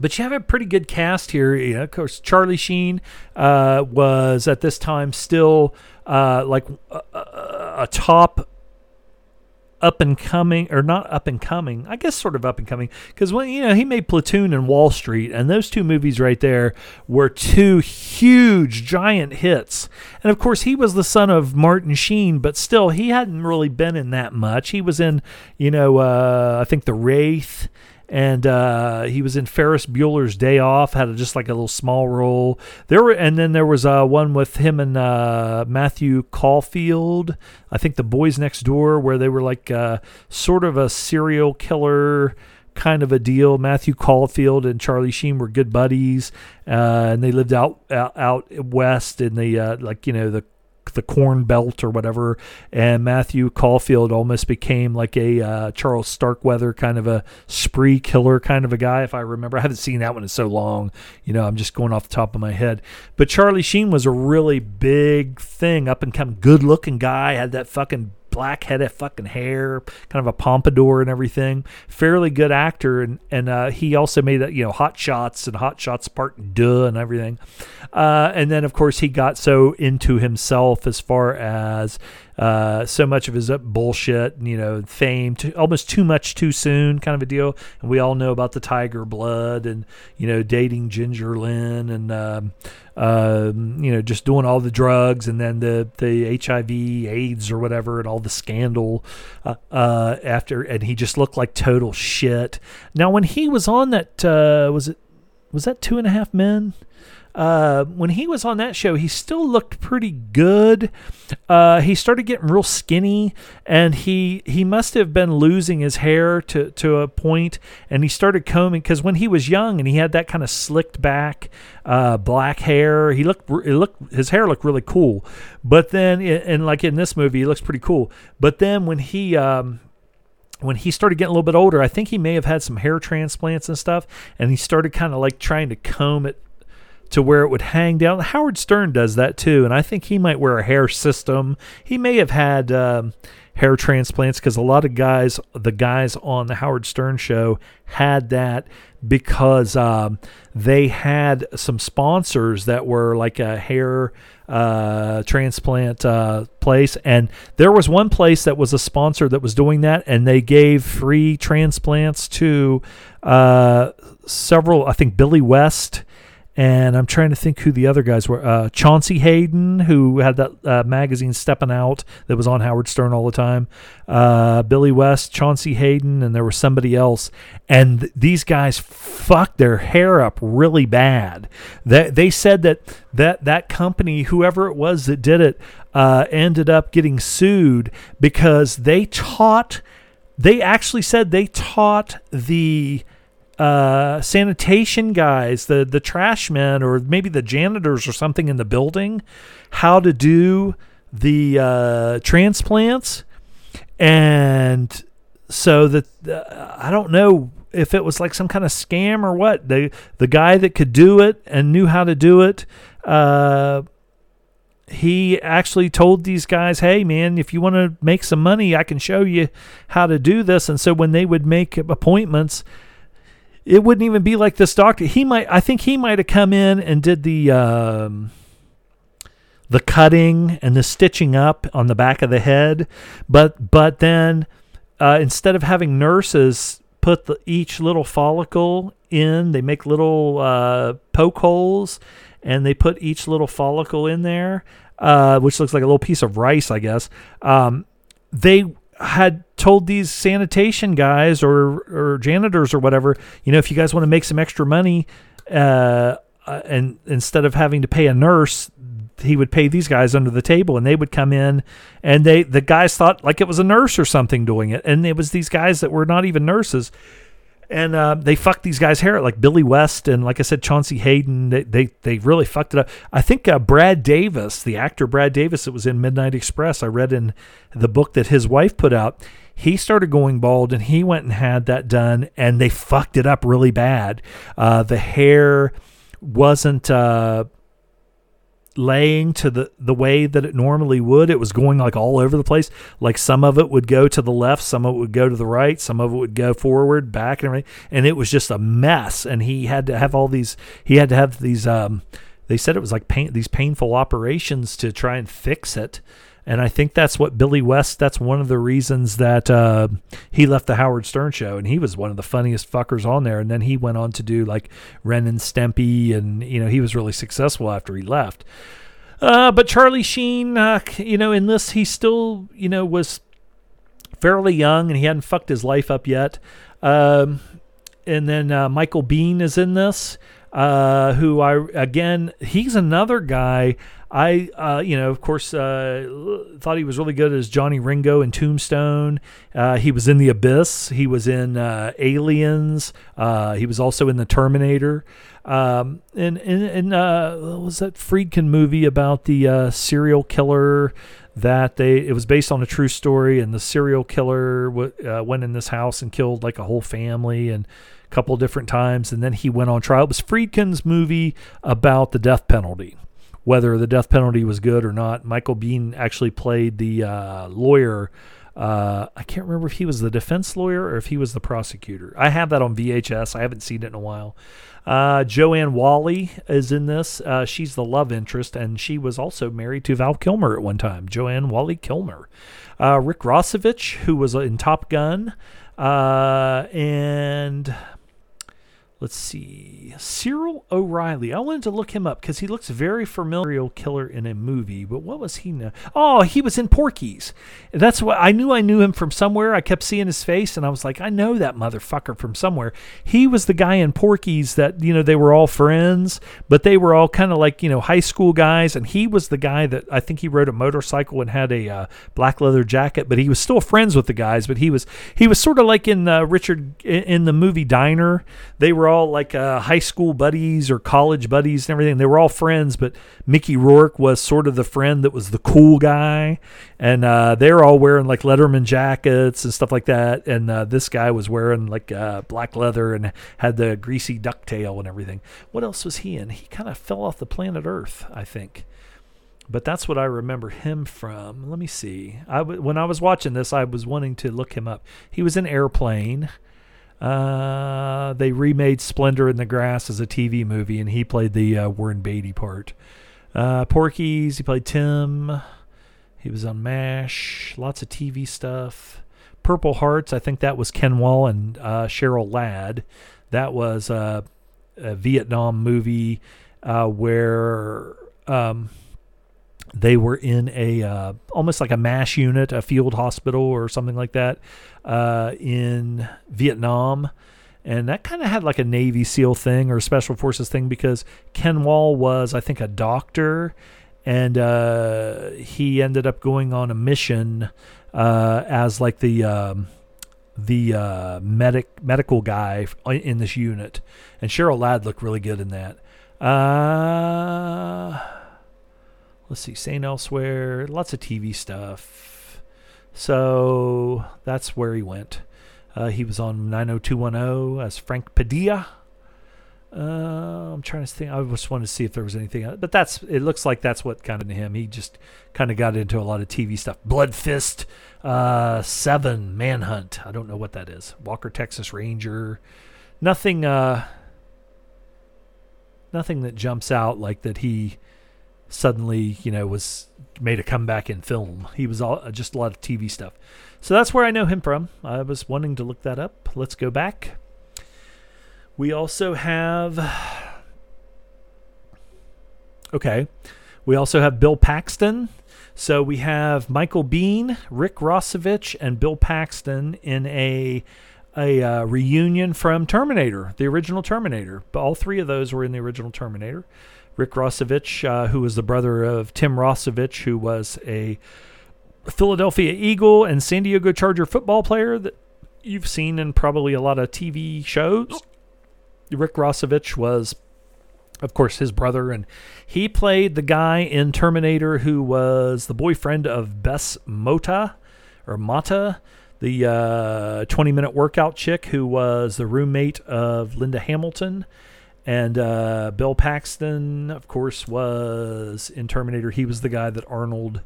but you have a pretty good cast here. You know, of course, Charlie Sheen uh, was at this time still uh, like a, a, top up and coming or not up and coming i guess sort of up and coming because when you know he made platoon and wall street and those two movies right there were two huge giant hits. And of course he was the son of martin sheen but still he hadn't really been in that much. He was in you know uh, i think the wraith and uh, he was in Ferris Bueller's Day Off. Had a, just like a little small role there. Were and then there was uh, one with him and uh, Matthew Caulfield. I think The Boys Next Door, where they were like uh, sort of a serial killer kind of a deal. Matthew Caulfield and Charlie Sheen were good buddies, uh, and they lived out, out out west in the uh, like you know the the Corn Belt or whatever. And Matthew Caulfield almost became like a uh, Charles Starkweather kind of a spree killer kind of a guy, if I remember. I haven't seen that one in so long. You know, I'm just going off the top of my head. But Charlie Sheen was a really big thing, up and coming, good looking guy, had that fucking black headed fucking hair, kind of a pompadour and everything. Fairly good actor, and and uh, he also made you know Hot Shots and Hot Shots Part Deux and everything. Uh, and then of course he got so into himself as far as uh, so much of his bullshit, and you know, fame, to, almost too much too soon, kind of a deal. And we all know about the Tiger Blood and you know dating Ginger Lynn and um, uh, you know just doing all the drugs and then the the HIV AIDS or whatever and all the scandal uh, uh, after, and he just looked like total shit. Now when he was on that, uh, was it was that Two and a Half Men? Uh, when he was on that show, he still looked pretty good. Uh, he started getting real skinny, and he he must have been losing his hair to to a point, and he started combing because when he was young and he had that kind of slicked back uh, black hair, he looked it looked his hair looked really cool. But then, and like in this movie, he looks pretty cool. But then when he um, when he started getting a little bit older, I think he may have had some hair transplants and stuff, and he started kind of like trying to comb it to where it would hang down. Howard Stern does that too, and I think he might wear a hair system. He may have had um, hair transplants because a lot of guys, the guys on the Howard Stern show, had that because um, they had some sponsors that were like a hair uh, transplant uh, place, and there was one place that was a sponsor that was doing that, and they gave free transplants to uh, several. I think Billy West and I'm trying to think who the other guys were. Uh, Chauncey Hayden, who had that uh, magazine Stepping Out that was on Howard Stern all the time. Uh, Billy West, Chauncey Hayden, and there was somebody else. And th- these guys fucked their hair up really bad. They, they said that, that that company, whoever it was that did it, uh, ended up getting sued because they taught, they actually said they taught the uh, sanitation guys, the the trash men, or maybe the janitors or something in the building, how to do the uh, transplants, and so that uh, I don't know if it was like some kind of scam or what. The the guy that could do it and knew how to do it. Uh, he actually told these guys, "Hey, man, if you want to make some money, I can show you how to do this." And so when they would make appointments, it wouldn't even be like this doctor. He might, I think he might have come in and did the um, the cutting and the stitching up on the back of the head, but but then uh, instead of having nurses put the, each little follicle in, they make little uh, poke holes and they put each little follicle in there, uh, which looks like a little piece of rice, I guess. Um, they had told these sanitation guys or or janitors or whatever, you know, if you guys want to make some extra money, uh, uh, and instead of having to pay a nurse, he would pay these guys under the table, and they would come in, and they the guys thought like it was a nurse or something doing it, and it was these guys that were not even nurses and uh, they fucked these guys' hair like Billy West and like I said, Chauncey Hayden. They they, they really fucked it up. I think uh, Brad Davis, the actor Brad Davis, that was in Midnight Express. I read in the book that his wife put out. He started going bald and he went and had that done, and they fucked it up really bad. Uh, the hair wasn't uh, laying to the the way that it normally would. It was going like all over the place. Like some of it would go to the left, some of it would go to the right, some of it would go forward, back, and everything. And it was just a mess. And he had to have all these. He had to have these. Um, they said it was like pain, these painful operations to try and fix it. And I think that's what Billy West, that's one of the reasons that uh, he left the Howard Stern show. And he was one of the funniest fuckers on there. And then he went on to do like Ren and Stimpy. And, you know, he was really successful after he left. Uh, but Charlie Sheen, uh, you know, in this, he still, you know, was fairly young and he hadn't fucked his life up yet. Um, and then uh, Michael Biehn is in this, uh, who I, again, he's another guy I, uh, you know, of course, uh, thought he was really good as Johnny Ringo in Tombstone. Uh, he was in The Abyss. He was in uh, Aliens. Uh, he was also in The Terminator. Um, and and, and uh, what was that Friedkin movie about the serial killer? That they it was based on a true story, and the serial killer w- went in this house and killed like a whole family and a couple different times, and then he went on trial. It was Friedkin's movie about the death penalty whether the death penalty was good or not. Michael Biehn actually played the uh, lawyer. Uh, I can't remember if he was the defense lawyer or if he was the prosecutor. I have that on VHS. I haven't seen it in a while. Uh, Joanne Whalley is in this. Uh, she's the love interest, and she was also married to Val Kilmer at one time. Joanne Whalley Kilmer. Uh, Rick Rossovich, who was in Top Gun. Uh, and let's see, Cyril O'Reilly. I wanted to look him up because he looks very familiar killer in a movie. But what was he now? Oh, he was in Porky's. That's what I knew. I knew him from somewhere. I kept seeing his face, and I was like, I know that motherfucker from somewhere. He was the guy in Porky's that you know they were all friends, but they were all kind of like you know high school guys, and he was the guy that I think he rode a motorcycle and had a uh, black leather jacket, but he was still friends with the guys. But he was he was sort of like in uh, Richard in the movie Diner. They were all like uh, high school buddies or college buddies and everything. They were all friends, but Mickey Rourke was sort of the friend that was the cool guy, and uh, they're all wearing like Letterman jackets and stuff like that. And uh, this guy was wearing like uh, black leather and had the greasy ducktail and everything. What else was he in? He kind of fell off the planet Earth, I think. But that's what I remember him from. Let me see. I w- when I was watching this, I was wanting to look him up. He was in Airplane. Uh, they remade Splendor in the Grass as a TV movie, and he played the uh, Warren Beatty part. Uh, Porky's, he played Tim. He was on MASH. Lots of TV stuff. Purple Hearts, I think that was Ken Wahl and uh, Cheryl Ladd. That was uh, a Vietnam movie uh, where um, they were in a almost like a mash unit, a field hospital or something like that uh, in Vietnam. And that kind of had like a Navy SEAL thing or Special Forces thing because Ken Wahl was, I think, a doctor. And uh, he ended up going on a mission uh, as like the um, the uh, medic medical guy in this unit. And Cheryl Ladd looked really good in that. Uh, let's see, St. Elsewhere, lots of TV stuff. So that's where he went. Uh, he was on 90210 as Frank Padilla. Uh, I'm trying to think. I just wanted to see if there was anything, else. but that's. It looks like that's what kind of him. He just kind of got into a lot of TV stuff. Blood Fist, uh, Seven, Manhunt. I don't know what that is. Walker Texas Ranger. Nothing. Uh, nothing that jumps out like that. He suddenly, you know, was made a comeback in film. He was all just a lot of TV stuff. So that's where I know him from. I was wanting to look that up. Let's go back. We also have Okay. We also have Bill Paxton. So we have Michael Biehn, Rick Rossovich, and Bill Paxton in a a uh, reunion from Terminator, the original Terminator. But all three of those were in the original Terminator. Rick Rossovich, uh, who was the brother of Tim Rossovich, who was a Philadelphia Eagle and San Diego Charger football player that you've seen in probably a lot of TV shows. Rick Rossovich was, of course, his brother, and he played the guy in Terminator who was the boyfriend of Bess Motta or Mata, the uh, 20 minute workout chick who was the roommate of Linda Hamilton. And uh, Bill Paxton, of course, was in Terminator. He was the guy that Arnold,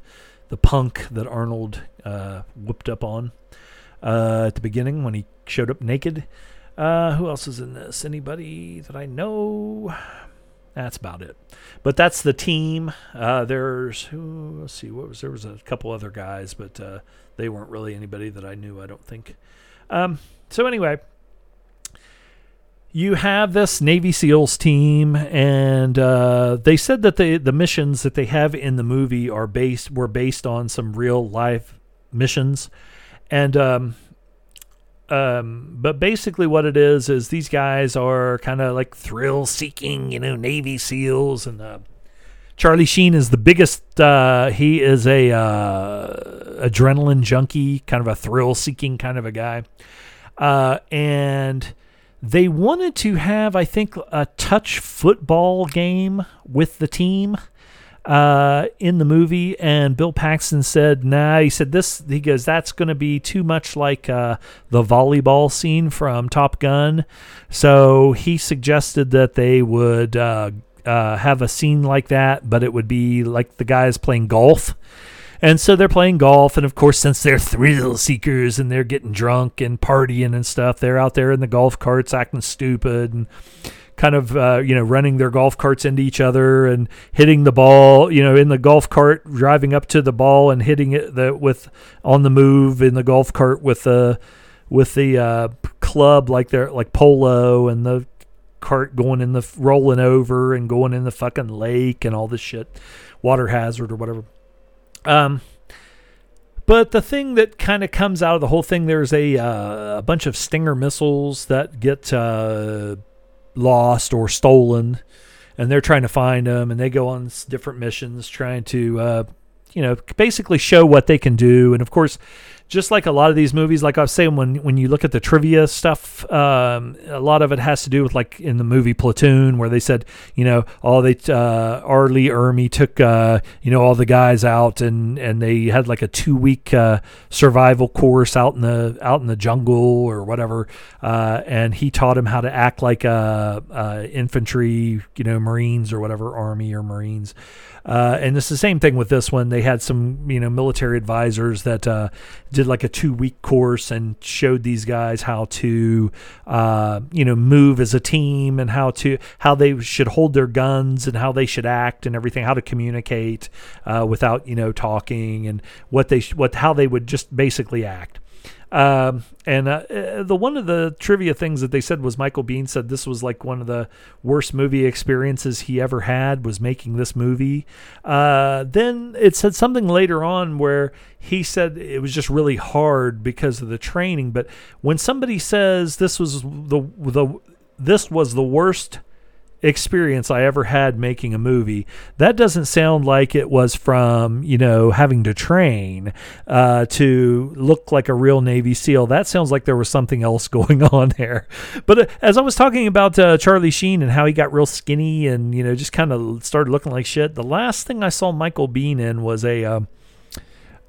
the punk that Arnold uh, whooped up on uh, at the beginning when he showed up naked. Uh, who else is in this? Anybody that I know? That's about it. But that's the team. Uh, there's who? Let's see. What was there was a couple other guys, but uh, they weren't really anybody that I knew. I don't think. Um, so anyway, you have this Navy SEALs team, and uh, they said that the the missions that they have in the movie are based were based on some real life missions, and um, um, but basically what it is is these guys are kind of like thrill seeking, you know, Navy SEALs, and uh, Charlie Sheen is the biggest. Uh, he is a uh, adrenaline junkie, kind of a thrill seeking kind of a guy, uh, and they wanted to have, I think, a touch football game with the team uh, in the movie. And Bill Paxton said, nah, he said this, he goes, that's going to be too much like uh, the volleyball scene from Top Gun. So he suggested that they would uh, uh have a scene like that, but it would be like the guys playing golf and so they're playing golf. And of course, since they're thrill seekers and they're getting drunk and partying and stuff, they're out there in the golf carts acting stupid and kind of uh, you know running their golf carts into each other and hitting the ball you know in the golf cart driving up to the ball and hitting it the, with on the move in the golf cart with the with the uh, club like they're like polo and the cart going in the rolling over and going in the fucking lake and all this shit water hazard or whatever um, but the thing that kind of comes out of the whole thing, there's a uh, a bunch of Stinger missiles that get uh, lost or stolen, and they're trying to find them, and they go on different missions trying to, uh, you know, basically show what they can do. And of course, just like a lot of these movies, like I was saying, when when you look at the trivia stuff, um, a lot of it has to do with like in the movie Platoon, where they said, you know, all they uh, R. Lee Ermey took, uh, you know, all the guys out and and they had like a two week uh, survival course out in the out in the jungle or whatever, uh, and he taught him how to act like a, a infantry, you know, Marines or whatever, Army or Marines. Uh, and it's the same thing with this one. They had some, you know, military advisors that uh, did like a two week course and showed these guys how to, uh, you know, move as a team and how to how they should hold their guns and how they should act and everything, how to communicate uh, without, you know, talking and what they sh- what how they would just basically act. Um, and uh, the one of the trivia things that they said was Michael Biehn said this was like one of the worst movie experiences he ever had was making this movie. Uh, then it said something later on where he said it was just really hard because of the training. But when somebody says this was the the this was the worst experience I ever had making a movie. That doesn't sound like it was from, you know, having to train uh, to look like a real Navy SEAL. That sounds like there was something else going on there. But uh, as I was talking about uh, Charlie Sheen and how he got real skinny and, you know, just kind of started looking like shit, the last thing I saw Michael Biehn in was a. Um,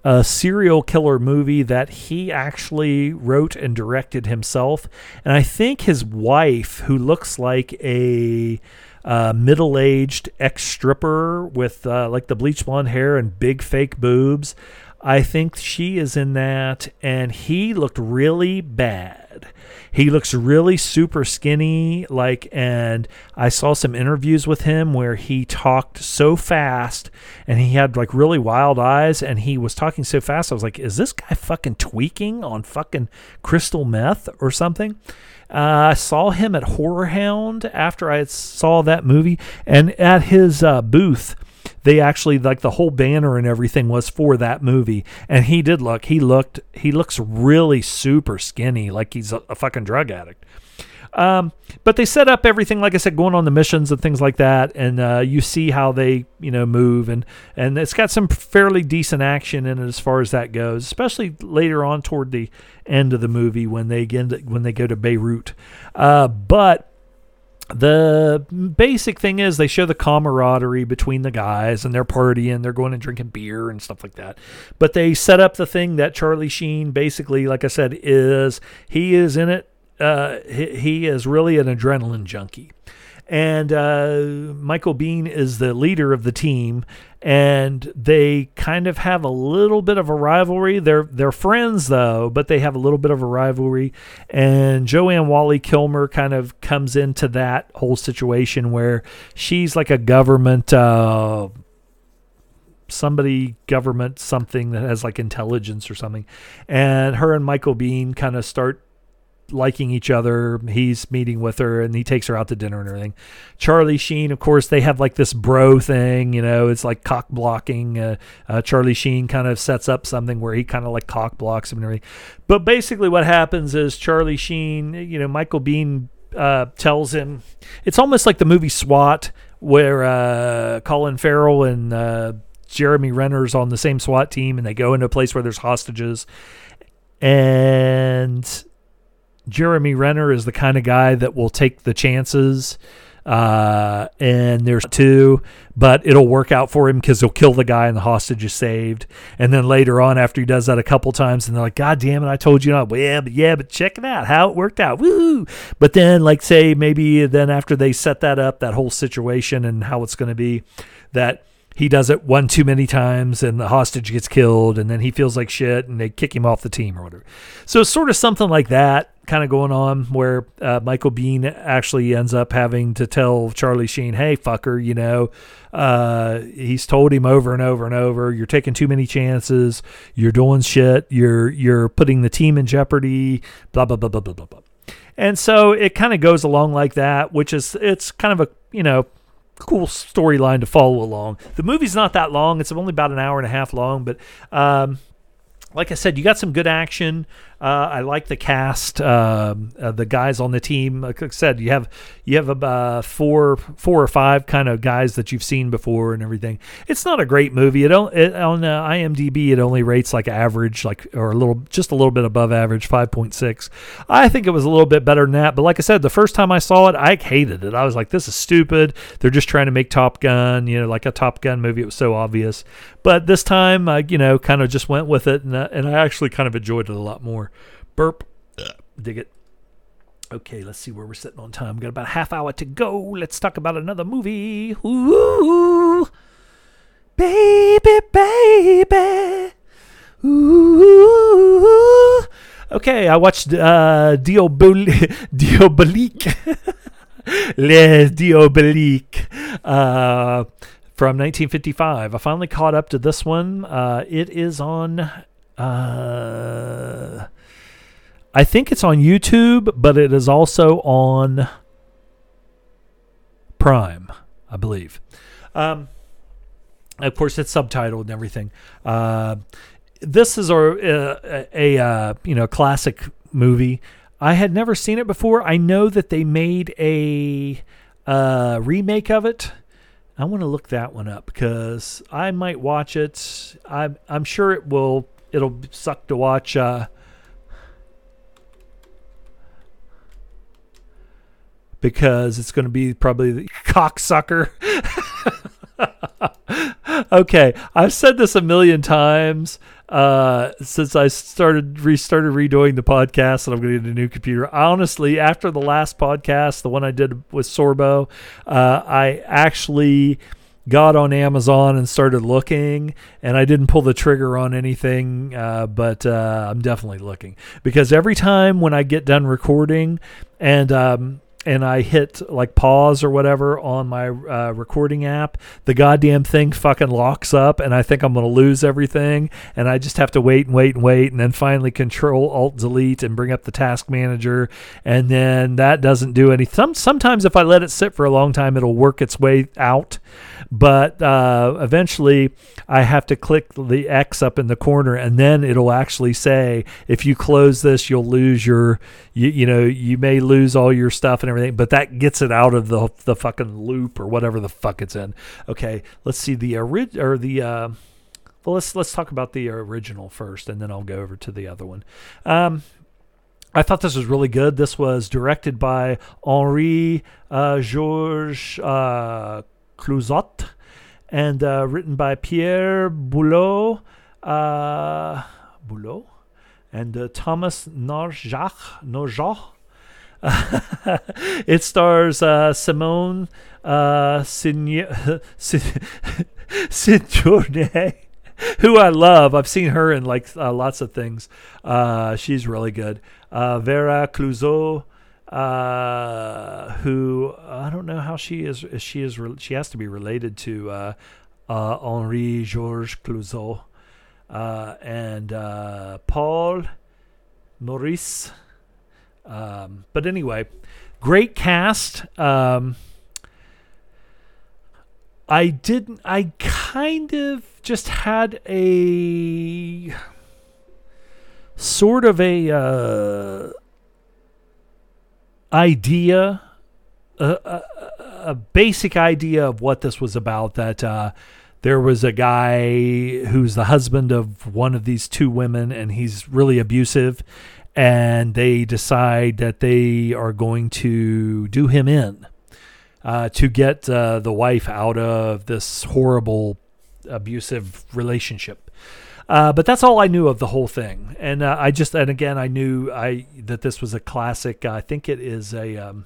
a serial killer movie that he actually wrote and directed himself. And I think his wife, who looks like a uh, middle aged ex stripper with uh, like the bleach blonde hair and big fake boobs, I think she is in that. And he looked really bad. He looks really super skinny, like, and I saw some interviews with him where he talked so fast and he had like really wild eyes and he was talking so fast. I was like, is this guy fucking tweaking on fucking crystal meth or something? Uh, I saw him at Horror Hound after I saw that movie, and at his uh, booth, they actually like the whole banner and everything was for that movie. And he did look he looked he looks really super skinny like he's a, a fucking drug addict. Um, but they set up everything, like I said, going on the missions and things like that, and uh, you see how they, you know, move, and and it's got some fairly decent action in it as far as that goes, especially later on toward the end of the movie when they get when they go to Beirut. Uh, but the basic thing is they show the camaraderie between the guys and they're partying, they're going and drinking beer and stuff like that. But they set up the thing that Charlie Sheen basically, like I said, is he is in it. Uh, he, he is really an adrenaline junkie and uh, Michael Biehn is the leader of the team, and they kind of have a little bit of a rivalry. They're they're friends though, but they have a little bit of a rivalry. And Joanne Whalley Kilmer kind of comes into that whole situation where she's like a government. Uh, somebody government something that has like intelligence or something and her and michael biehn kind of start liking each other. He's meeting with her and he takes her out to dinner and everything. Charlie Sheen, of course, they have like this bro thing, you know, it's like cock blocking. Uh, uh, Charlie Sheen kind of sets up something where he kind of like cock blocks him and everything. But basically, what happens is Charlie Sheen, you know, Michael Biehn uh, tells him it's almost like the movie SWAT where uh, Colin Farrell and uh, Jeremy Renner's on the same SWAT team and they go into a place where there's hostages. And Jeremy Renner is the kind of guy that will take the chances. Uh, and there's two, but it'll work out for him because he'll kill the guy and the hostage is saved. And then later on, after he does that a couple times, and they're like, "God damn it, I told you not." Well, yeah, but yeah, but check it out how it worked out. Woo! But then, like, say maybe then after they set that up, that whole situation and how it's going to be, that he does it one too many times and the hostage gets killed and then he feels like shit and they kick him off the team or whatever. So it's sort of something like that kind of going on where uh, Michael Biehn actually ends up having to tell Charlie Sheen, hey, fucker, you know, uh, he's told him over and over and over, you're taking too many chances, you're doing shit, you're, you're putting the team in jeopardy, blah, blah, blah, blah, blah, blah, blah. And so it kind of goes along like that, which is, it's kind of a, you know, cool storyline to follow along. The movie's not that long; it's only about an hour and a half long, but um, like I said, you got some good action. Uh, I like the cast, uh, uh, the guys on the team. Like I said, you have you have about four four or five kind of guys that you've seen before and everything. It's not a great movie. It, it on uh, IMDb it only rates like average, like or a little just a little bit above average, five point six. I think it was a little bit better than that. But like I said, the first time I saw it, I hated it. I was like, this is stupid. They're just trying to make Top Gun, you know, like a Top Gun movie. It was so obvious. But this time, I you know kind of just went with it, and uh, and I actually kind of enjoyed it a lot more. Burp. Dig it. Okay, let's see where we're sitting on time. We've got about a half hour to go. Let's talk about another movie. Ooh, baby, baby. Ooh. Okay, I watched uh, Diabol- Diabolique. Les Diabolique. Uh, from 1955. I finally caught up to this one. Uh, it is on. Uh, I think it's on YouTube, but it is also on Prime, I believe. Um, of course, it's subtitled and everything. Uh, this is a, a, uh, you know classic movie. I had never seen it before. I know that they made a uh, remake of it I want to look that one up because I might watch it. I'm I'm sure it will. It'll suck to watch. Uh, because it's going to be probably the cocksucker. okay, I've said this a million times uh, since I started restarted redoing the podcast, and I'm going to get a new computer. Honestly, after the last podcast, the one I did with Sorbo, uh, I actually got on Amazon and started looking, and I didn't pull the trigger on anything, uh, but uh, I'm definitely looking because every time when I get done recording and um, and I hit like pause or whatever on my uh, recording app, the goddamn thing fucking locks up, and I think I'm gonna lose everything, and I just have to wait and wait and wait, and then finally Control Alt Delete and bring up the Task Manager, and then that doesn't do anything. Some, sometimes if I let it sit for a long time, it'll work its way out, but uh, eventually I have to click the X up in the corner, and then it'll actually say if you close this, you'll lose your, you, you know, you may lose all your stuff and everything, but that gets it out of the the fucking loop or whatever the fuck it's in. Okay, let's see the orig or the. Uh, well, let's let's talk about the original first, and then I'll go over to the other one. Um, I thought this was really good. This was directed by Henri uh, Georges uh, Clouzot and uh, written by Pierre Boulud, uh, Boulud and uh, Thomas Norjach. Norjach. it stars uh, Simone uh, who I love. I've seen her in like uh, lots of things. Uh, she's really good. Vera Clouzot, uh, who I don't know how she is. She is. She has to be related to uh, uh, Henri Georges Clouzot uh, and uh, Paul Meurisse. Um, but anyway, great cast. Um, I didn't. I kind of just had a sort of a uh, idea, a, a, a, basic idea of what this was about. That uh, there was a guy who's the husband of one of these two women, and he's really abusive and they decide that they are going to do him in uh, to get uh, the wife out of this horrible abusive relationship. Uh, but that's all I knew of the whole thing, and uh, I just and again I knew I that this was a classic. I think it is a um,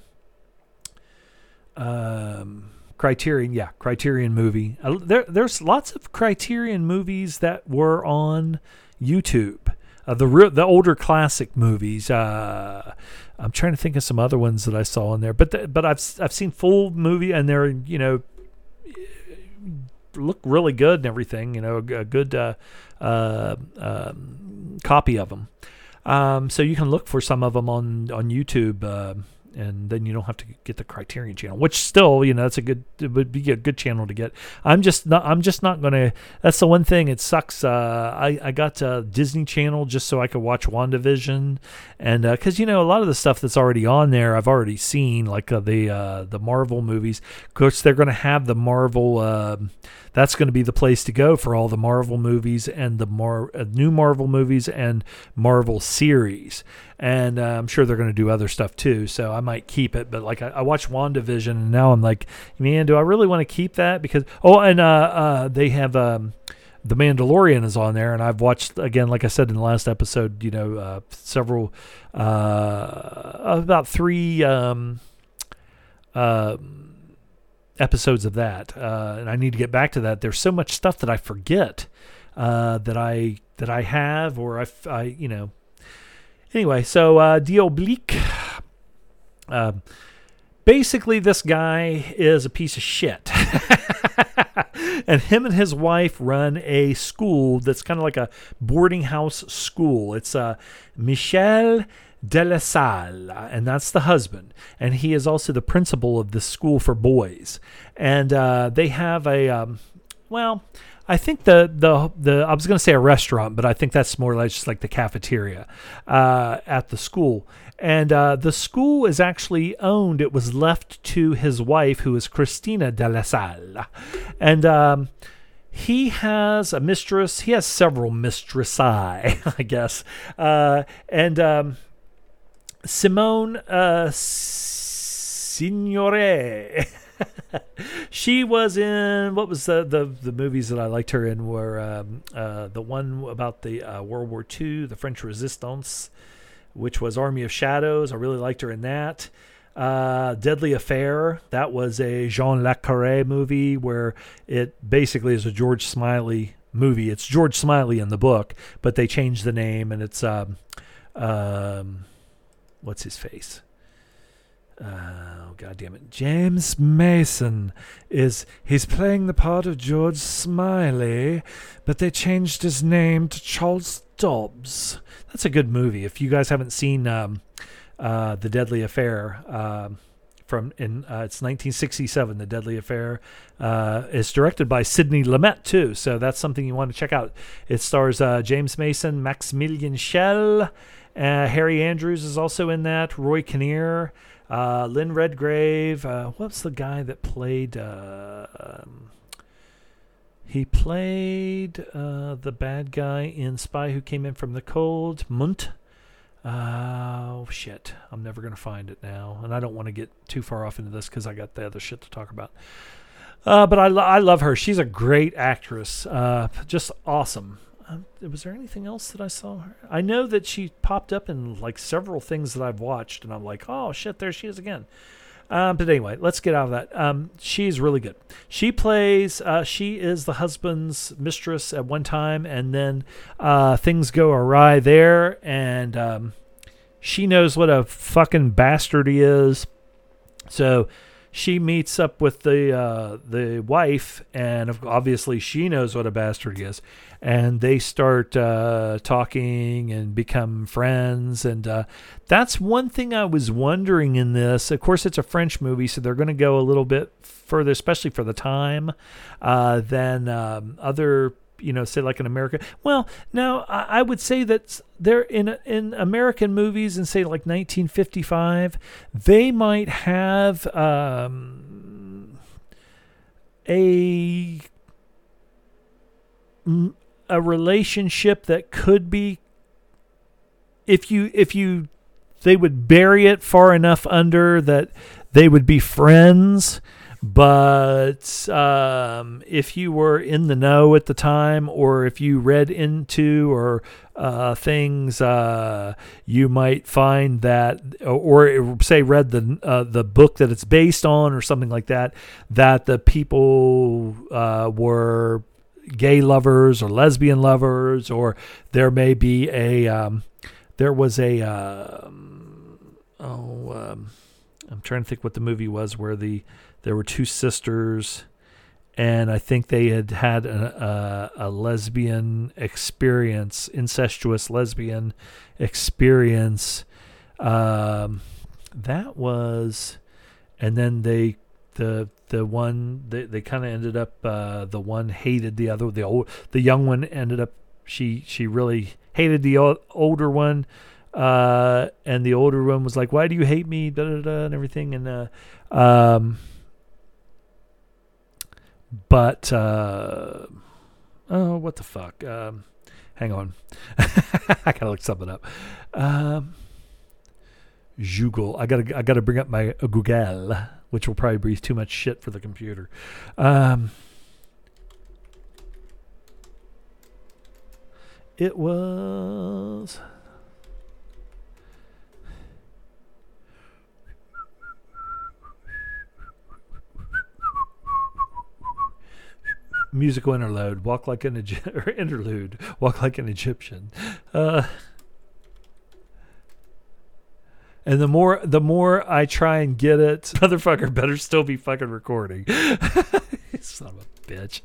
um, Criterion, yeah, Criterion movie. Uh, there, there's lots of Criterion movies that were on YouTube uh, the re- the older classic movies. Uh, I'm trying to think of some other ones that I saw in there, but the, but I've I've seen full movie and they're you know look really good and everything. You know, a, a good uh, uh, um, copy of them. Um, so you can look for some of them on on YouTube. Uh, and then you don't have to get the Criterion channel, which still, you know, that's a good, it would be a good channel to get. I'm just not, I'm just not gonna. That's the one thing. It sucks. Uh, I I got uh, Disney Channel just so I could watch WandaVision, and because uh, you know a lot of the stuff that's already on there, I've already seen, like uh, the uh, the Marvel movies. Of course, they're gonna have the Marvel. Um, that's going to be the place to go for all the Marvel movies and the Mar- uh, new Marvel movies and Marvel series. And uh, I'm sure they're going to do other stuff too. So I might keep it. But like I, I watched WandaVision and now I'm like, man, do I really want to keep that? Because, oh, and uh, uh, they have. Um, the Mandalorian is on there, and I've watched again, like I said in the last episode, you know, uh, several, uh, about three um, uh, episodes of that, and I need to get back to that. There's so much stuff that I forget that I that I have, or I, I you know. Anyway, so uh, Diabolique. Um, basically, this guy is a piece of shit. and him and his wife run a school that's kind of like a boarding house school. It's uh, Michel de la Salle, and that's the husband. And he is also the principal of the school for boys. And uh, they have a, um, well, I think the the the I was going to say a restaurant, but I think that's more like just like the cafeteria uh, at the school. And uh, the school is actually owned. It was left to his wife, who is Christina de la Salle, and. Um, he has a mistress. He has several mistresses, I guess. Uh, and um, Simone uh, Signoret. She was in what was the, the the movies that I liked her in were um, uh, the one about the uh, World War II, the French Resistance, which was Army of Shadows. I really liked her in that. Uh, Deadly Affair. That was a Jean Le movie where it basically is a George Smiley movie. It's George Smiley in the book, but they changed the name and it's um, um, what's his face? Oh god damn it. James Mason is he's playing the part of George Smiley, but they changed his name to Charles Dobbs. That's a good movie. If you guys haven't seen um, uh, The Deadly Affair, uh, from in uh, it's 1967, The Deadly Affair. Uh, it's directed by Sidney Lumet too, so that's something you want to check out. It stars uh, James Mason, Maximilian Schell, uh, Harry Andrews is also in that. Roy Kinnear, uh, Lynn Redgrave. Uh, what's the guy that played? Uh, um, he played uh, the bad guy in Spy Who Came In From the Cold. Munt. oh shit! I'm never gonna find it now, and I don't want to get too far off into this because I got the other shit to talk about. Uh, but I, lo- I love her. She's a great actress. Uh, just awesome um, was there anything else that I saw her? I know that she popped up in like several things that I've watched, and I'm like, oh shit, there she is again. Um, but anyway, let's get out of that. Um, she's really good. She plays. Uh, she is the husband's mistress at one time, and then uh, things go awry there, and um, she knows what a fucking bastard he is. So she meets up with the uh, the wife, and obviously she knows what a bastard he is and they start uh, talking and become friends. And uh, that's one thing I was wondering in this. Of course, it's a French movie, so they're going to go a little bit further, especially for the time, uh, than um, other you know, say like in America. Well, now I would say that they're in in American movies and say like 1955, they might have um, a a relationship that could be if you if you they would bury it far enough under that they would be friends but um, if you were in the know at the time or if you read into or uh, things uh, you might find that or say read the uh, the book that it's based on or something like that that the people uh, were gay lovers or lesbian lovers, or there may be a um, there was a uh, oh um, I'm trying to think what the movie was where the there were two sisters and I think they had had a, a, a, lesbian experience, incestuous lesbian experience. Um, that was, and then they the the one they, they kind of ended up uh, the one hated the other the old the young one ended up she she really hated the older one uh, and the older one was like why do you hate me? Da, da, da, and everything and uh, um, but uh, oh what the fuck um, hang on. I gotta look something up. Um, Google I gotta I gotta bring up my Google which will probably breathe too much shit for the computer. Um, it was. Musical interlude, walk like an or interlude, walk like an Egyptian. Uh, and the more the more I try and get it, motherfucker better still be fucking recording. Son of a bitch.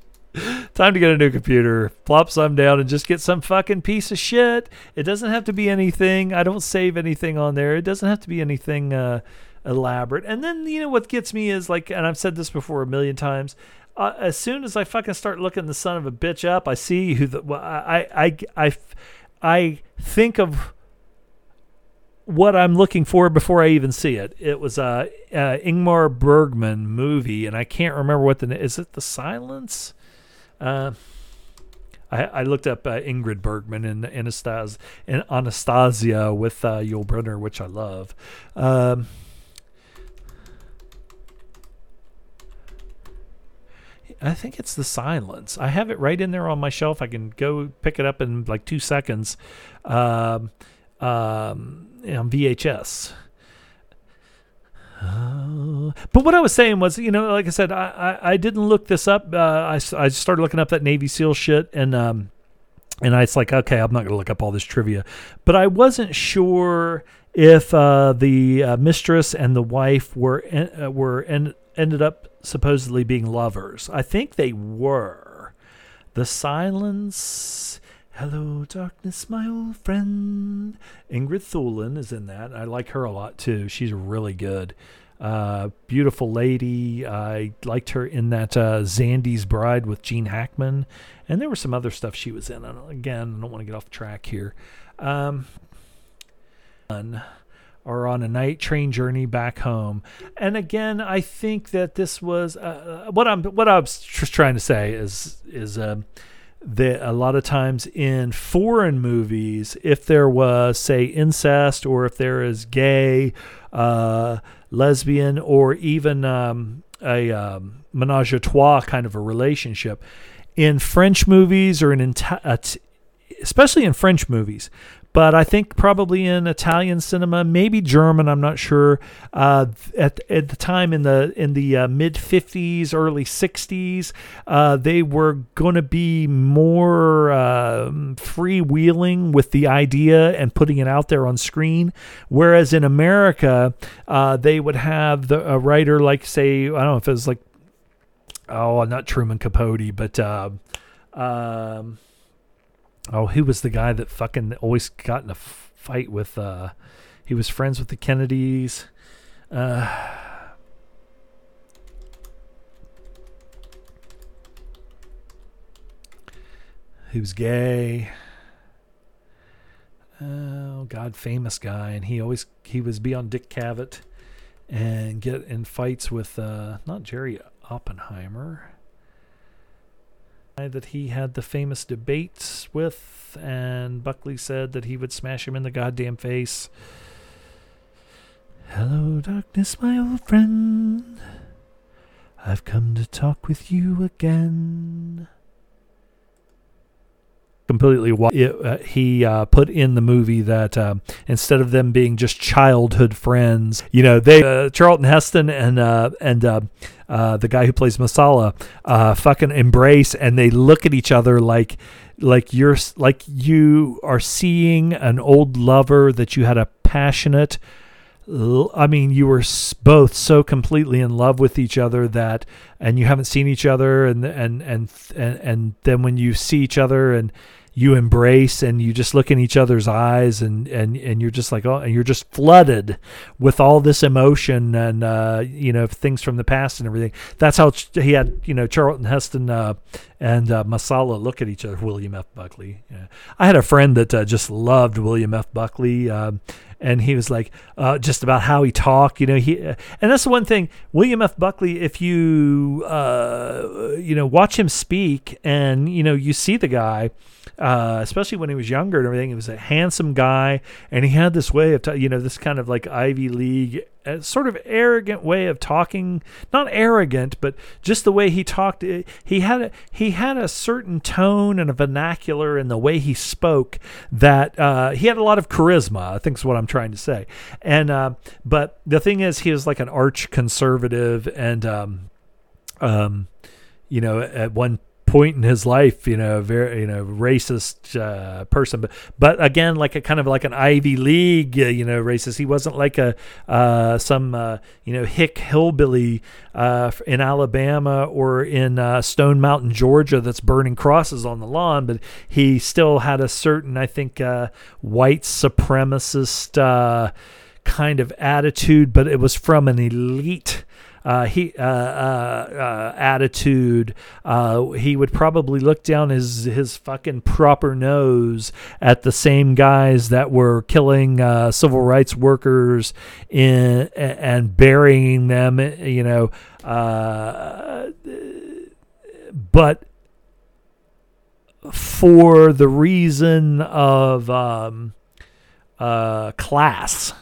Time to get a new computer, plop some down, and just get some fucking piece of shit. It doesn't have to be anything. I don't save anything on there. It doesn't have to be anything uh, elaborate. And then you know what gets me is like, and I've said this before a million times. Uh, as soon as I fucking start looking the son of a bitch up, I see who the well, I, I I I I think of what I'm looking for before I even see it. It was a, a Ingmar Bergman movie, and I can't remember what the is it. The Silence. Uh, I, I, looked up uh, Ingrid Bergman and Anastasia, and Anastasia with uh, Yul Brynner, which I love. Um, I think it's the silence. I have it right in there on my shelf. I can go pick it up in like two seconds. Um, um, on VHS. Uh, but what I was saying was, you know, like I said, I, I, I didn't look this up. Uh, I, I started looking up that Navy SEAL shit, and um, and I was like, okay, I'm not to look up all this trivia, but I wasn't sure if uh, the uh, mistress and the wife were en- uh, were en- ended up supposedly being lovers. I think they were. The silence Hello, darkness, my old friend. Ingrid Thulin is in that. I like her a lot too. She's really good. Uh, beautiful lady. I liked her in that uh, Zandy's Bride with Gene Hackman, and there was some other stuff she was in. I again, I don't want to get off track here. Um, are on a night train journey back home, and again, I think that this was uh, what I'm. What I was trying to say is is. Um, that a lot of times in foreign movies, if there was, say, incest or if there is gay, uh, lesbian, or even um, a um, menage a trois kind of a relationship, in French movies or in, especially in French movies, but I think probably in Italian cinema, maybe German. I'm not sure. Uh, at at the time in the in the uh, mid 50s, early 60s, uh, they were going to be more um, freewheeling with the idea and putting it out there on screen. Whereas in America, uh, they would have the, a writer like say I don't know if it was like oh not Truman Capote, but. Uh, um, Oh, he was the guy that fucking always got in a fight with. Uh, he was friends with the Kennedys. Uh, he was gay. Oh God, famous guy, and he always he was be on Dick Cavett and get in fights with uh, not Jerry Oppenheimer that he had the famous debates with, and Buckley said that he would smash him in the goddamn face. Hello, darkness, my old friend. I've come to talk with you again completely it, uh, he uh, put in the movie that uh, instead of them being just childhood friends you know they uh, charlton heston and uh, and uh, the guy who plays Messala fucking embrace and they look at each other like like you're like you are seeing an old lover that you had a passionate I mean, you were both so completely in love with each other that, and you haven't seen each other, and and and and, and then when you see each other, and you embrace and you just look in each other's eyes and and and you're just like oh and you're just flooded with all this emotion and uh, you know things from the past and everything. That's how he had you know Charlton Heston uh, and uh, Messala look at each other William F. Buckley yeah. I had a friend that uh, just loved William F. Buckley um, and he was like uh, just about how he talked you know he and that's the one thing William F Buckley if you uh, you know watch him speak and you know you see the guy uh, especially when he was younger and everything. He was a handsome guy, and he had this way of, t- you know, this kind of like Ivy League, uh, sort of arrogant way of talking. Not arrogant, but just the way he talked. He had a, he had a certain tone and a vernacular in the way he spoke that uh, he had a lot of charisma. I think is what I'm trying to say. And uh, but the thing is, he was like an arch conservative, and um, um, you know, at one point in his life, you know, very you know racist uh, person, but but again, like a kind of like an Ivy League, uh, you know, racist. He wasn't like a uh, some uh, you know hick hillbilly uh, in Alabama or in uh, Stone Mountain, Georgia, that's burning crosses on the lawn, but he still had a certain, I think, white supremacist kind of attitude, but it was from an elite uh, he uh, uh, uh attitude, uh, he would probably look down his his fucking proper nose at the same guys that were killing uh, civil rights workers in and burying them. You know, but for the reason of um, class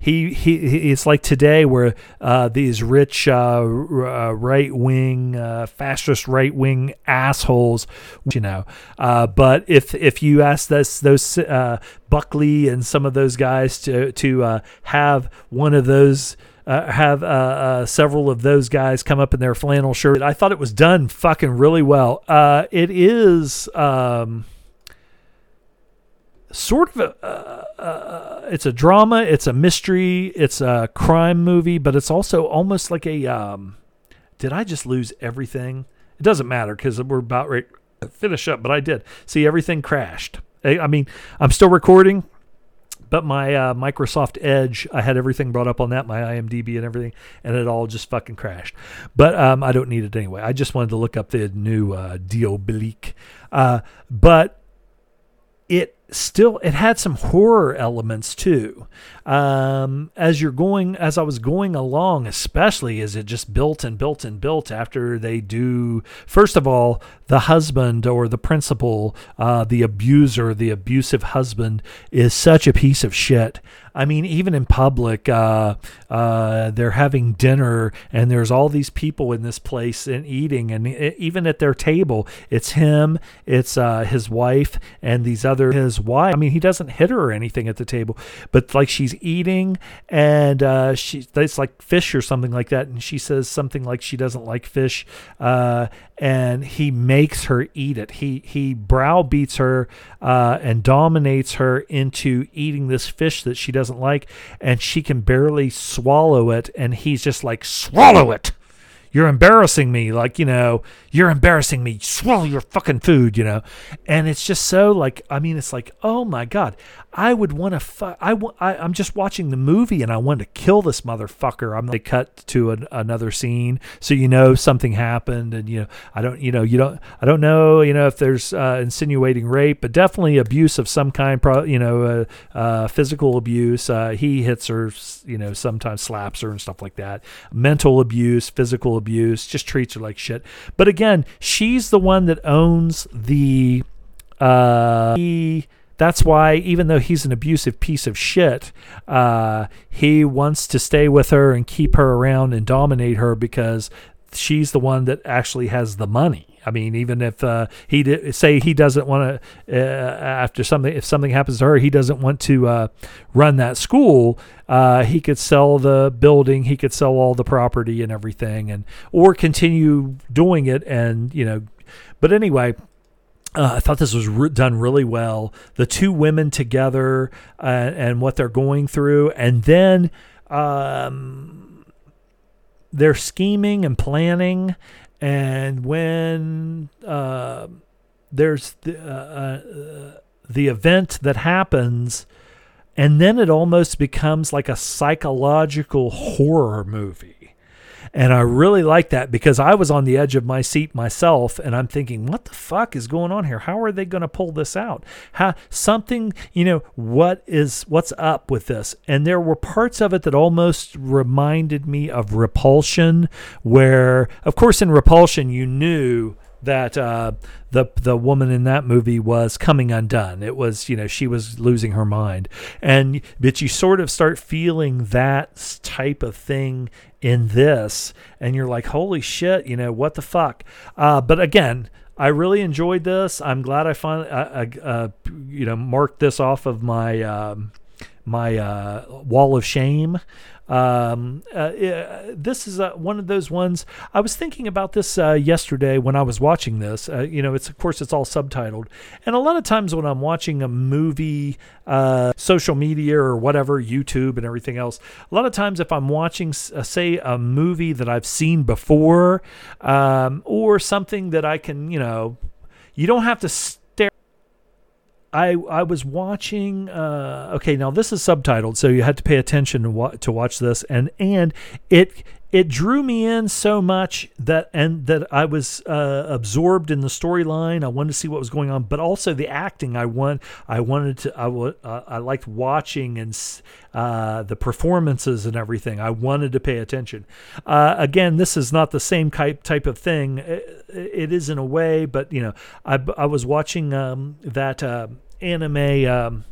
he, he it's like today where uh, these rich uh, uh, right wing uh, fascist right wing assholes you know uh, but if if you ask this those uh, Buckley and some of those guys to to have one of those uh, have uh, uh, several of those guys come up in their flannel shirt. I thought it was done fucking really well. it is. Um, sort of a, uh, it's a drama, it's a mystery, it's a crime movie, but it's also almost like a. Um, did I just lose everything? It doesn't matter because we're about to finish up, but I did see everything crashed. I, I mean, I'm still recording, but my uh, Microsoft Edge, I had everything brought up on that, my IMDb and everything, and it all just fucking crashed. But um, I don't need it anyway. I just wanted to look up the new uh. Uh, but it still it had some horror elements too um, as you're going as i was going along especially as it just built and built and built after they do first of all the husband or the principal uh, the abuser the abusive husband is such a piece of shit I mean, even in public, uh, uh, they're having dinner and there's all these people in this place and eating, and even at their table, it's him, it's uh, his wife, and these other his wife. I mean, he doesn't hit her or anything at the table, but like she's eating and uh, she it's like fish or something like that, and she says something like she doesn't like fish, uh, and he makes her eat it. He he browbeats her uh, and dominates her into eating this fish that she doesn't like, and she can barely swallow it, and he's just like swallow it you're embarrassing me like you know you're embarrassing me swallow your fucking food you know? And it's just so like i mean it's like oh my god i would want to fu- I, I i'm just watching the movie and i want to kill this motherfucker. I'm like cut to an, another scene so you know something happened and you know i don't you know you don't i don't know you know if there's uh, insinuating rape but definitely abuse of some kind pro, you know uh, uh, physical abuse. Uh, he hits her you know sometimes slaps her and stuff like that. Mental abuse physical abuse, just treats her like shit. But again, she's the one that owns the. Uh, that's why, even though he's an abusive piece of shit, uh, he wants to stay with her and keep her around and dominate her because she's the one that actually has the money. I mean, even if uh, he did, say he doesn't want to uh, after something, if something happens to her, he doesn't want to uh, run that school. Uh, he could sell the building, he could sell all the property and everything, and or continue doing it. And you know, but anyway. Uh, I thought this was re- done really well. The two women together uh, and what they're going through, and then um, they're scheming and planning and when uh, there's the uh, uh, the event that happens, and then it almost becomes like a psychological horror movie. And I really like that because I was on the edge of my seat myself and I'm thinking, what the fuck is going on here? How are they going to pull this out? How something, you know, what is what's up with this? And there were parts of it that almost reminded me of Repulsion where of course in Repulsion you knew that uh, the the woman in that movie was coming undone. It was you know she was losing her mind, and but you sort of start feeling that type of thing in this, and you're like, holy shit, you know what the fuck. Uh, but again. I really enjoyed this. I'm glad I finally, uh, uh, you know, marked this off of my um, my uh, wall of shame. Um, uh, this is uh, one of those ones. I was thinking about this uh, yesterday when I was watching this. Uh, you know, it's of course it's all subtitled, and a lot of times when I'm watching a movie, uh, social media or whatever, YouTube and everything else, a lot of times if I'm watching, say, a movie that I've seen before, um, or something that I can, you know, you don't have to. I I was watching. Uh, okay, now this is subtitled, so you had to pay attention to, wa- to watch this, and and it it drew me in so much that and that I was uh, absorbed in the storyline. I wanted to see what was going on, but also the acting. I want I wanted to I w- uh, I liked watching and uh, the performances and everything. I wanted to pay attention. Uh, again, this is not the same type type of thing. It, it is in a way, but you know, I I was watching um, that uh, anime. Um,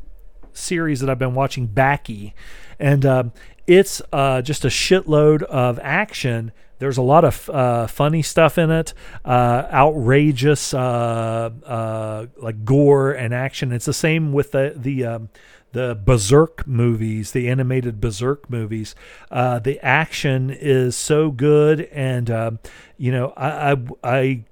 series that I've been watching, Baki, and um, it's uh, just a shitload of action. There's a lot of uh, funny stuff in it, uh, outrageous uh, uh, like gore and action. It's the same with the the um, the Berserk movies, the animated Berserk movies. Uh, the action is so good, and um, you know I, I, I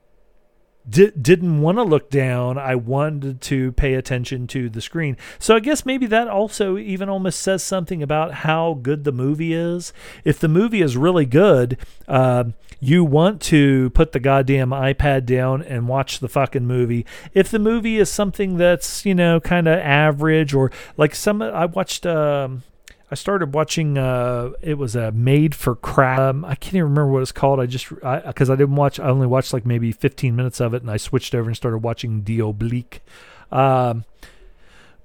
di- didn't want to look down. I wanted to pay attention to the screen. So I guess maybe that also even almost says something about how good the movie is. If the movie is really good, uh, you want to put the goddamn iPad down and watch the fucking movie. If the movie is something that's you know kind of average or like some, I watched. Um, I started watching. Uh, it was a Made for Crap. Um, I can't even remember what it's called. I just because I, I, didn't watch. I only watched like maybe 15 minutes of it, and I switched over and started watching Diabolique. Um,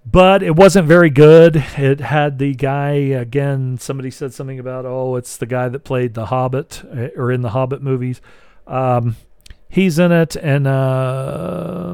but it wasn't very good. It had the guy again. Somebody said something about oh, it's the guy that played the Hobbit uh, or in the Hobbit movies. Um, he's in it, and uh,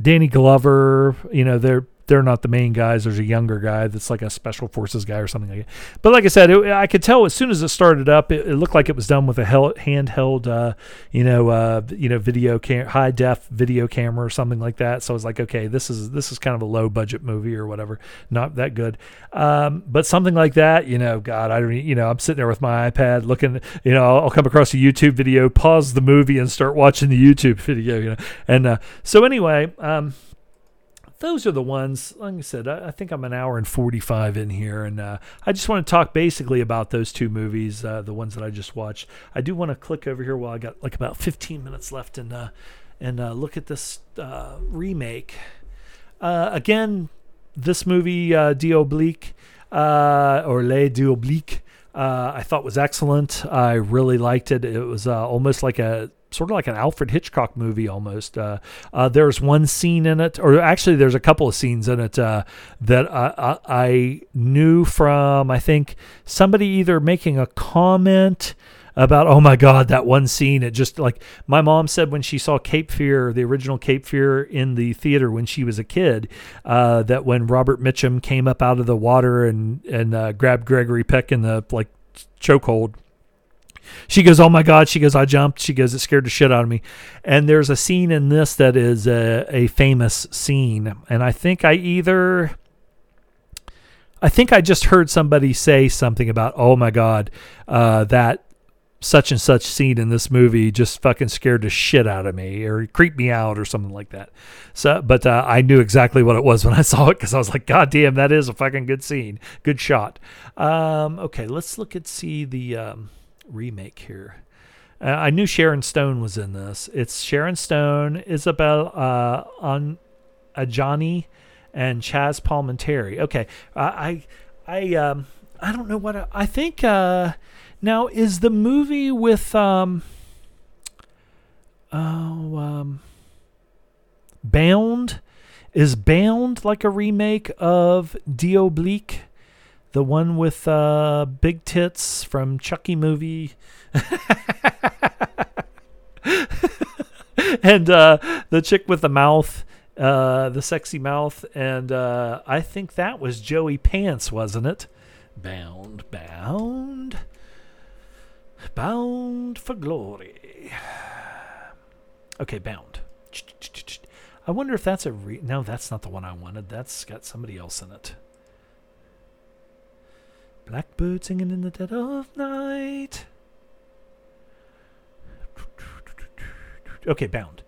Danny Glover. You know, they're they're not the main guys. There's a younger guy that's like a special forces guy or something like that. But like I said, it, I could tell as soon as it started up, it, it looked like it was done with a handheld, uh, you know, uh, you know, video cam- high def video camera or something like that. So I was like, okay, this is this is kind of a low budget movie or whatever, not that good. Um, but something like that, you know, God, I don't, you know, I'm sitting there with my iPad looking, you know, I'll come across a YouTube video, pause the movie, and start watching the YouTube video, you know. And uh, so anyway. Um, those are the ones. Like I said, I, I think I'm an hour and 45 in here, and uh, I just want to talk basically about those two movies, uh, the ones that I just watched. I do want to click over here while I got like about 15 minutes left and uh, and uh, look at this uh, remake. Uh, again, this movie, uh, Oblique, uh, or Les Diaboliques, uh, I thought was excellent. I really liked it. It was uh, almost like a sort of like an Alfred Hitchcock movie almost. Uh, uh, there's one scene in it, or actually, there's a couple of scenes in it uh, that I, I, knew from, I think, somebody either making a comment about, oh my God, that one scene. It just like my mom said when she saw Cape Fear, the original Cape Fear in the theater when she was a kid, uh, that when Robert Mitchum came up out of the water and, and uh, grabbed Gregory Peck in the like chokehold she goes, "Oh my God!" She goes, "I jumped." She goes, "It scared the shit out of me." And there's a scene in this that is a, a famous scene, and I think I either. I think I just heard somebody say something about, "Oh my God, uh, that such and such scene in this movie just fucking scared the shit out of me or creeped me out or something like that. So, but uh, I knew exactly what it was when I saw it because I was like, God damn, that is a fucking good scene, good shot. Um, okay, let's look at see the um, remake here. Uh, I knew Sharon Stone was in this. It's Sharon Stone, Isabel uh, on Adjani, and Chaz Palminteri. Okay, uh, I I um I don't know what I, I think. Uh, now is the movie with um oh um Bound is Bound like a remake of Diabolique, the one with uh big tits from Chucky movie. and uh, the chick with the mouth, uh, the sexy mouth, and uh, I think that was Joey Pants, wasn't it? Bound, bound, bound for glory. Okay, bound. I wonder if that's a re. No, that's not the one I wanted. That's got somebody else in it. Blackbird singing in the dead of night. Okay, bound.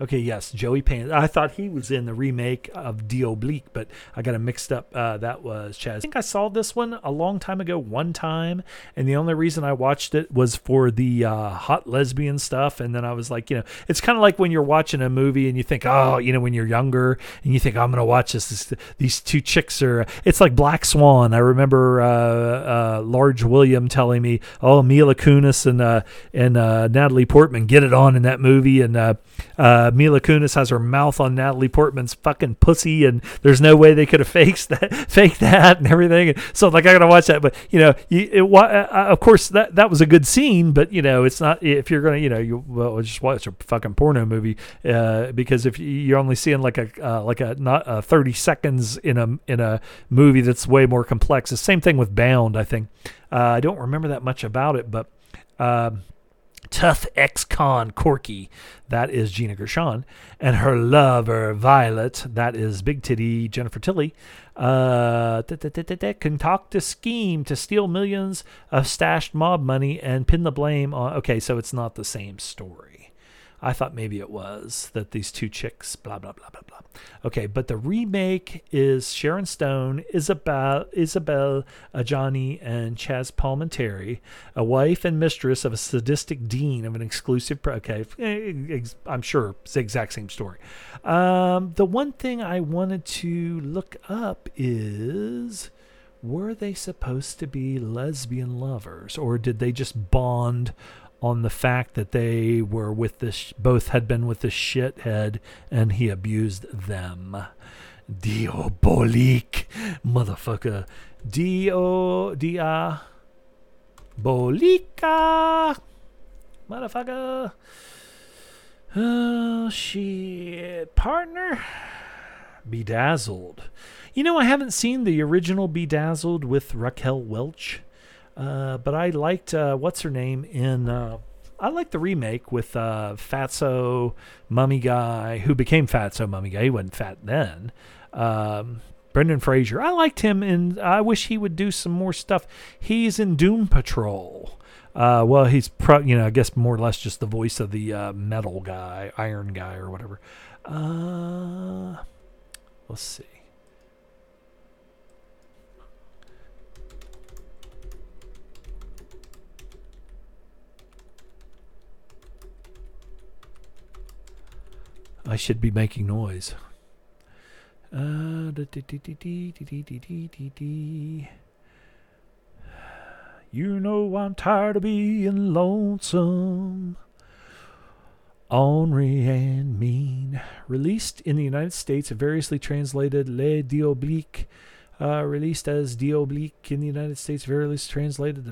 Okay, yes, Joey Payne. I thought he was in the remake of Diabolique, but I got him mixed up. Uh, that was Chaz. I think I saw this one a long time ago, one time, and the only reason I watched it was for the uh, hot lesbian stuff. And then I was like, you know, it's kind of like when you're watching a movie and you think, oh, you know, when you're younger and you think, oh, I'm going to watch this, this, These two chicks are. It's like Black Swan. I remember uh, uh Large William telling me, oh, Mila Kunis and uh, and uh, Natalie Portman get it on in that movie. And uh, uh, Mila Kunis has her mouth on Natalie Portman's fucking pussy, and there's no way they could have faked that, faked that, and everything. And so like I gotta watch that, but you know, you, it, uh, uh, of course that that was a good scene, but you know, it's not if you're gonna, you know, you well just watch a fucking porno movie uh, because if you're only seeing like a uh, like a not uh, 30 seconds in a in a movie that's way more complex. The same thing with Bound, I think. I don't remember that much about it, but. Um, tough ex-con Corky, that is Gina Gershon, and her lover Violet, that is Big Titty Jennifer Tilly, uh, concoct a scheme to steal millions of stashed mob money and pin the blame on. Okay, so it's not the same story. I thought maybe it was that these two chicks, blah blah blah blah blah. Okay, but the remake is Sharon Stone, Isabel, Isabel Adjani, and Chaz Palminteri, a wife and mistress of a sadistic dean of an exclusive. Okay, eh, I'm sure it's the exact same story. Um, the one thing I wanted to look up is were they supposed to be lesbian lovers or did they just bond on the fact that they were with this, both had been with this shithead and he abused them. Diabolique, motherfucker. Dio, dia, bolica, motherfucker. Oh, shit. Partner? Bedazzled. You know, I haven't seen the original Bedazzled with Raquel Welch. Uh, but I liked uh, what's her name in. Uh, I liked the remake with uh, Fatso Mummy Guy, who became Fatso Mummy Guy. He wasn't fat then. Um, Brendan Fraser. I liked him, and I wish he would do some more stuff. He's in Doom Patrol. Uh, well, he's pro, you know, I guess more or less just the voice of the uh, metal guy, Iron guy, or whatever. Uh, let's see. I should be making noise. You know I'm tired of being lonesome, ornery and mean. Released in the United States, variously translated Le Diabolique. Uh, released as Diabolique in the United States, variously translated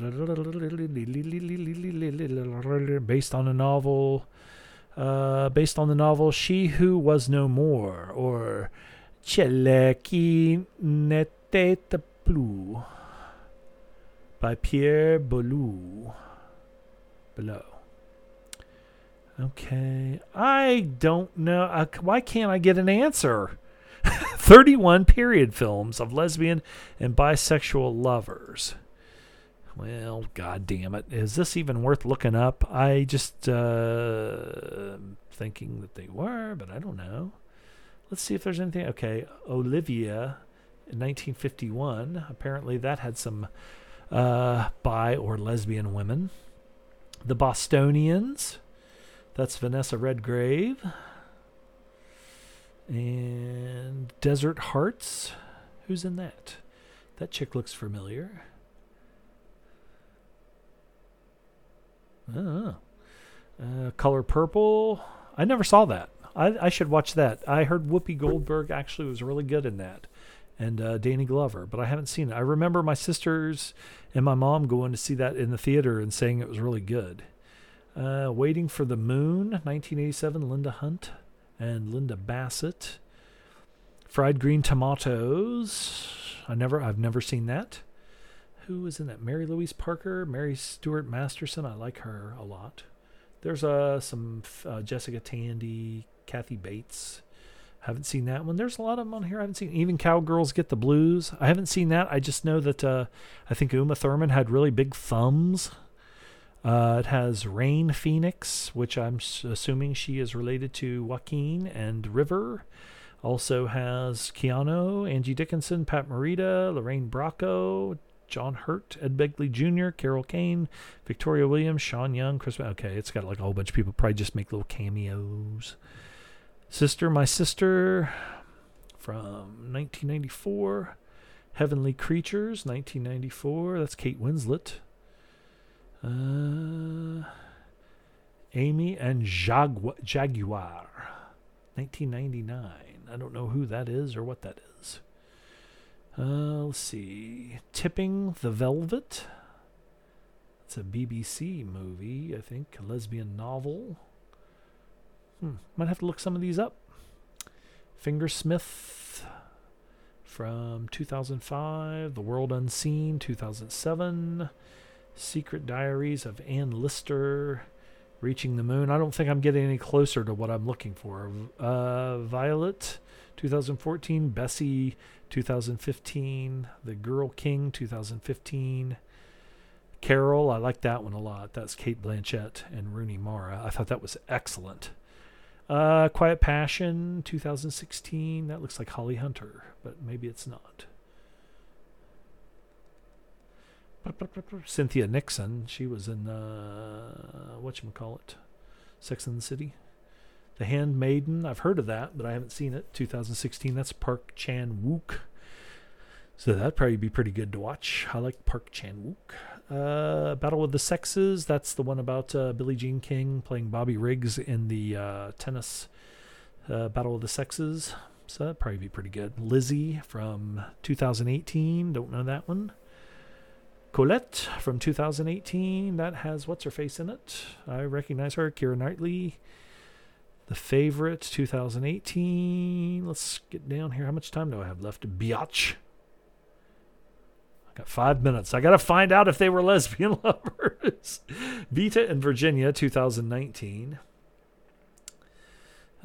based on a novel uh, based on the novel She Who Was No More, or Celle qui n'était plus, by Pierre Boulou. Below. Okay, I don't know. Uh, why can't I get an answer? 31 period films of lesbian and bisexual lovers. Well, god damn it. Is this even worth looking up? I just uh thinking that they were, but I don't know. Let's see if there's anything. Okay, Olivia in 1951. Apparently that had some uh, bi or lesbian women. The Bostonians, that's Vanessa Redgrave. And Desert Hearts, who's in that? That chick looks familiar. Uh, Color Purple. I never saw that. I, I should watch that. I heard Whoopi Goldberg actually was really good in that, and uh, Danny Glover, but I haven't seen it. I remember my sisters and my mom going to see that in the theater and saying it was really good. Uh, Waiting for the Moon, 1987, Linda Hunt and Linda Bassett. Fried Green Tomatoes. I never, I've never seen that. Who was in that? Mary Louise Parker, Mary Stuart Masterson. I like her a lot. There's uh, some uh, Jessica Tandy, Kathy Bates. Haven't seen that one. There's a lot of them on here I haven't seen. Even Cowgirls Get the Blues. I haven't seen that. I just know that uh, I think Uma Thurman had really big thumbs. Uh, it has Rain Phoenix, which I'm assuming she is related to Joaquin and River. Also has Keanu, Angie Dickinson, Pat Morita, Lorraine Bracco, John Hurt, Ed Begley Jr., Carol Kane, Victoria Williams, Sean Young, Chris. Okay, it's got like a whole bunch of people. Probably just make little cameos. Sister, My Sister from 1994. Heavenly Creatures, 1994. That's Kate Winslet. Uh, Amy and Jagu- Jaguar, 1999. I don't know who that is or what that is. Uh, let's see. Tipping the Velvet. It's a BBC movie, I think. A lesbian novel. Hmm. Might have to look some of these up. Fingersmith from 2005. The World Unseen, 2007. Secret Diaries of Anne Lister. Reaching the Moon. I don't think I'm getting any closer to what I'm looking for. Uh, Violet, 2014. Bessie, 2015. The Girl King, 2015. Carol, I like that one a lot. That's Cate Blanchett and Rooney Mara. I thought that was excellent. Uh, Quiet Passion, 2016. That looks like Holly Hunter, but maybe it's not. Cynthia Nixon, she was in uh, what you call it, Sex and the City. The Handmaiden, I've heard of that, but I haven't seen it. 2016. That's Park Chan Wook. So that'd probably be pretty good to watch. I like Park Chan Wook. Uh, Battle of the Sexes. That's the one about uh, Billie Jean King playing Bobby Riggs in the uh, tennis uh, Battle of the Sexes. So that'd probably be pretty good. Lizzie from 2018. Don't know that one. Colette from 2018. That has what's her face in it. I recognize her. Keira Knightley. The Favorite 2018. Let's get down here. How much time do I have left? Biatch. I got five minutes. I got to find out if they were lesbian lovers. Vita and Virginia 2019.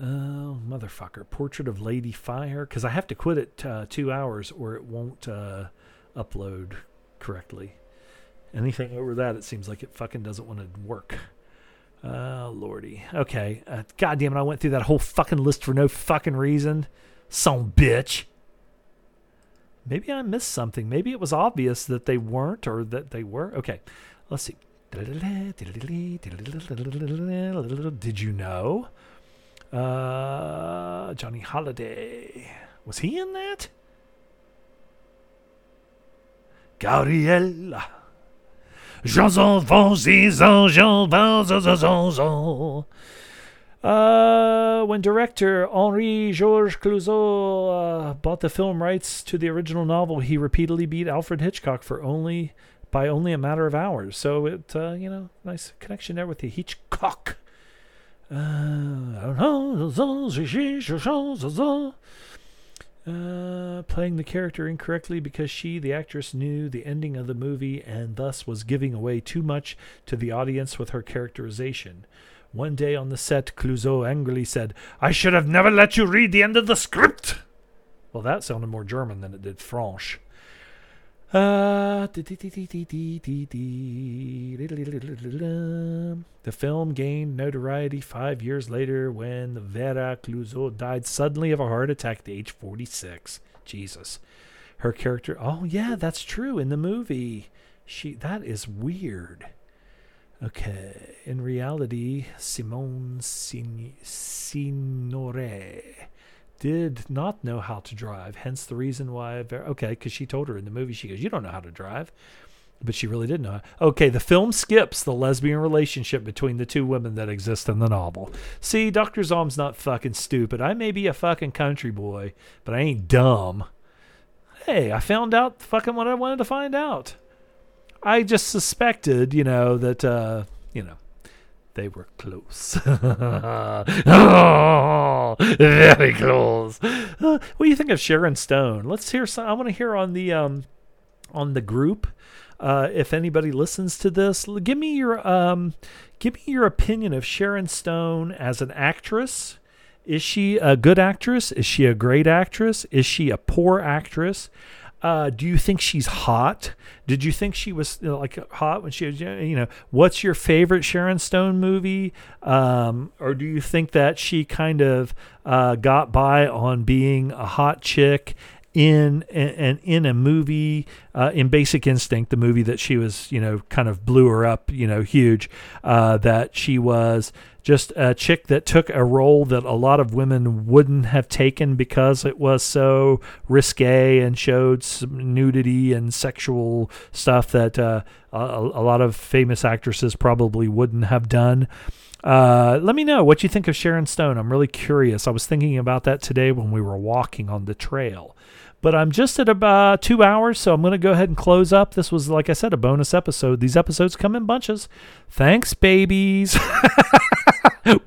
Oh, motherfucker. Portrait of Lady Fire. Because I have to quit at uh, two hours or it won't uh, upload correctly. Anything over that, it seems like it fucking doesn't want to work. Oh, lordy. Okay. Uh, God damn it, I went through that whole fucking list for no fucking reason. Some bitch. Maybe I missed something. Maybe it was obvious that they weren't or that they were. Okay. Let's see. Did you know? Uh, Johnny Hallyday. Was he in that? Gabriella. Uh, when director Henri Georges Clouzot uh, bought the film rights to the original novel, he repeatedly beat Alfred Hitchcock for only by only a matter of hours. So it, uh, you know, nice connection there with the Hitchcock. Uh, uh, playing the character incorrectly because she, the actress, knew the ending of the movie and thus was giving away too much to the audience with her characterization. One day on the set, Clouzot angrily said, I should have never let you read the end of the script. Well, that sounded more German than it did French. Uh, the film gained notoriety five years later when Vera Clouzot died suddenly of a heart attack at age 46. Jesus. Her character, oh, yeah, that's true. In the movie, She that is weird. Okay, in reality, Simone Sin- Signoret did not know how to drive. Hence the reason why. Ver- okay, because she told her in the movie, she goes, "You don't know how to drive," but she really did know. Okay, the film skips the lesbian relationship between the two women that exist in the novel. See, Doctor Zom's not fucking stupid. I may be a fucking country boy, but I ain't dumb. Hey, I found out fucking what I wanted to find out. I just suspected, you know, that uh, you know they were close. oh, very close. Uh, what do you think of Sharon Stone? Let's hear some. I want to hear on the um, on the group. Uh, if anybody listens to this, give me your um, give me your opinion of Sharon Stone as an actress. Is she a good actress? Is she a great actress? Is she a poor actress? Uh, do you think she's hot? Did you think she was you know, like hot when she was you know? What's your favorite Sharon Stone movie? Um, or do you think that she kind of uh, got by on being a hot chick in and in a movie uh, in Basic Instinct, the movie that she was you know kind of blew her up you know huge, uh, that she was just a chick that took a role that a lot of women wouldn't have taken because it was so risque and showed some nudity and sexual stuff that uh, a, a lot of famous actresses probably wouldn't have done. Uh, let me know what you think of Sharon Stone. I'm really curious. I was thinking about that today when we were walking on the trail. But I'm just at about two hours, so I'm going to go ahead and close up. This was, like I said, a bonus episode. These episodes come in bunches. Thanks, babies.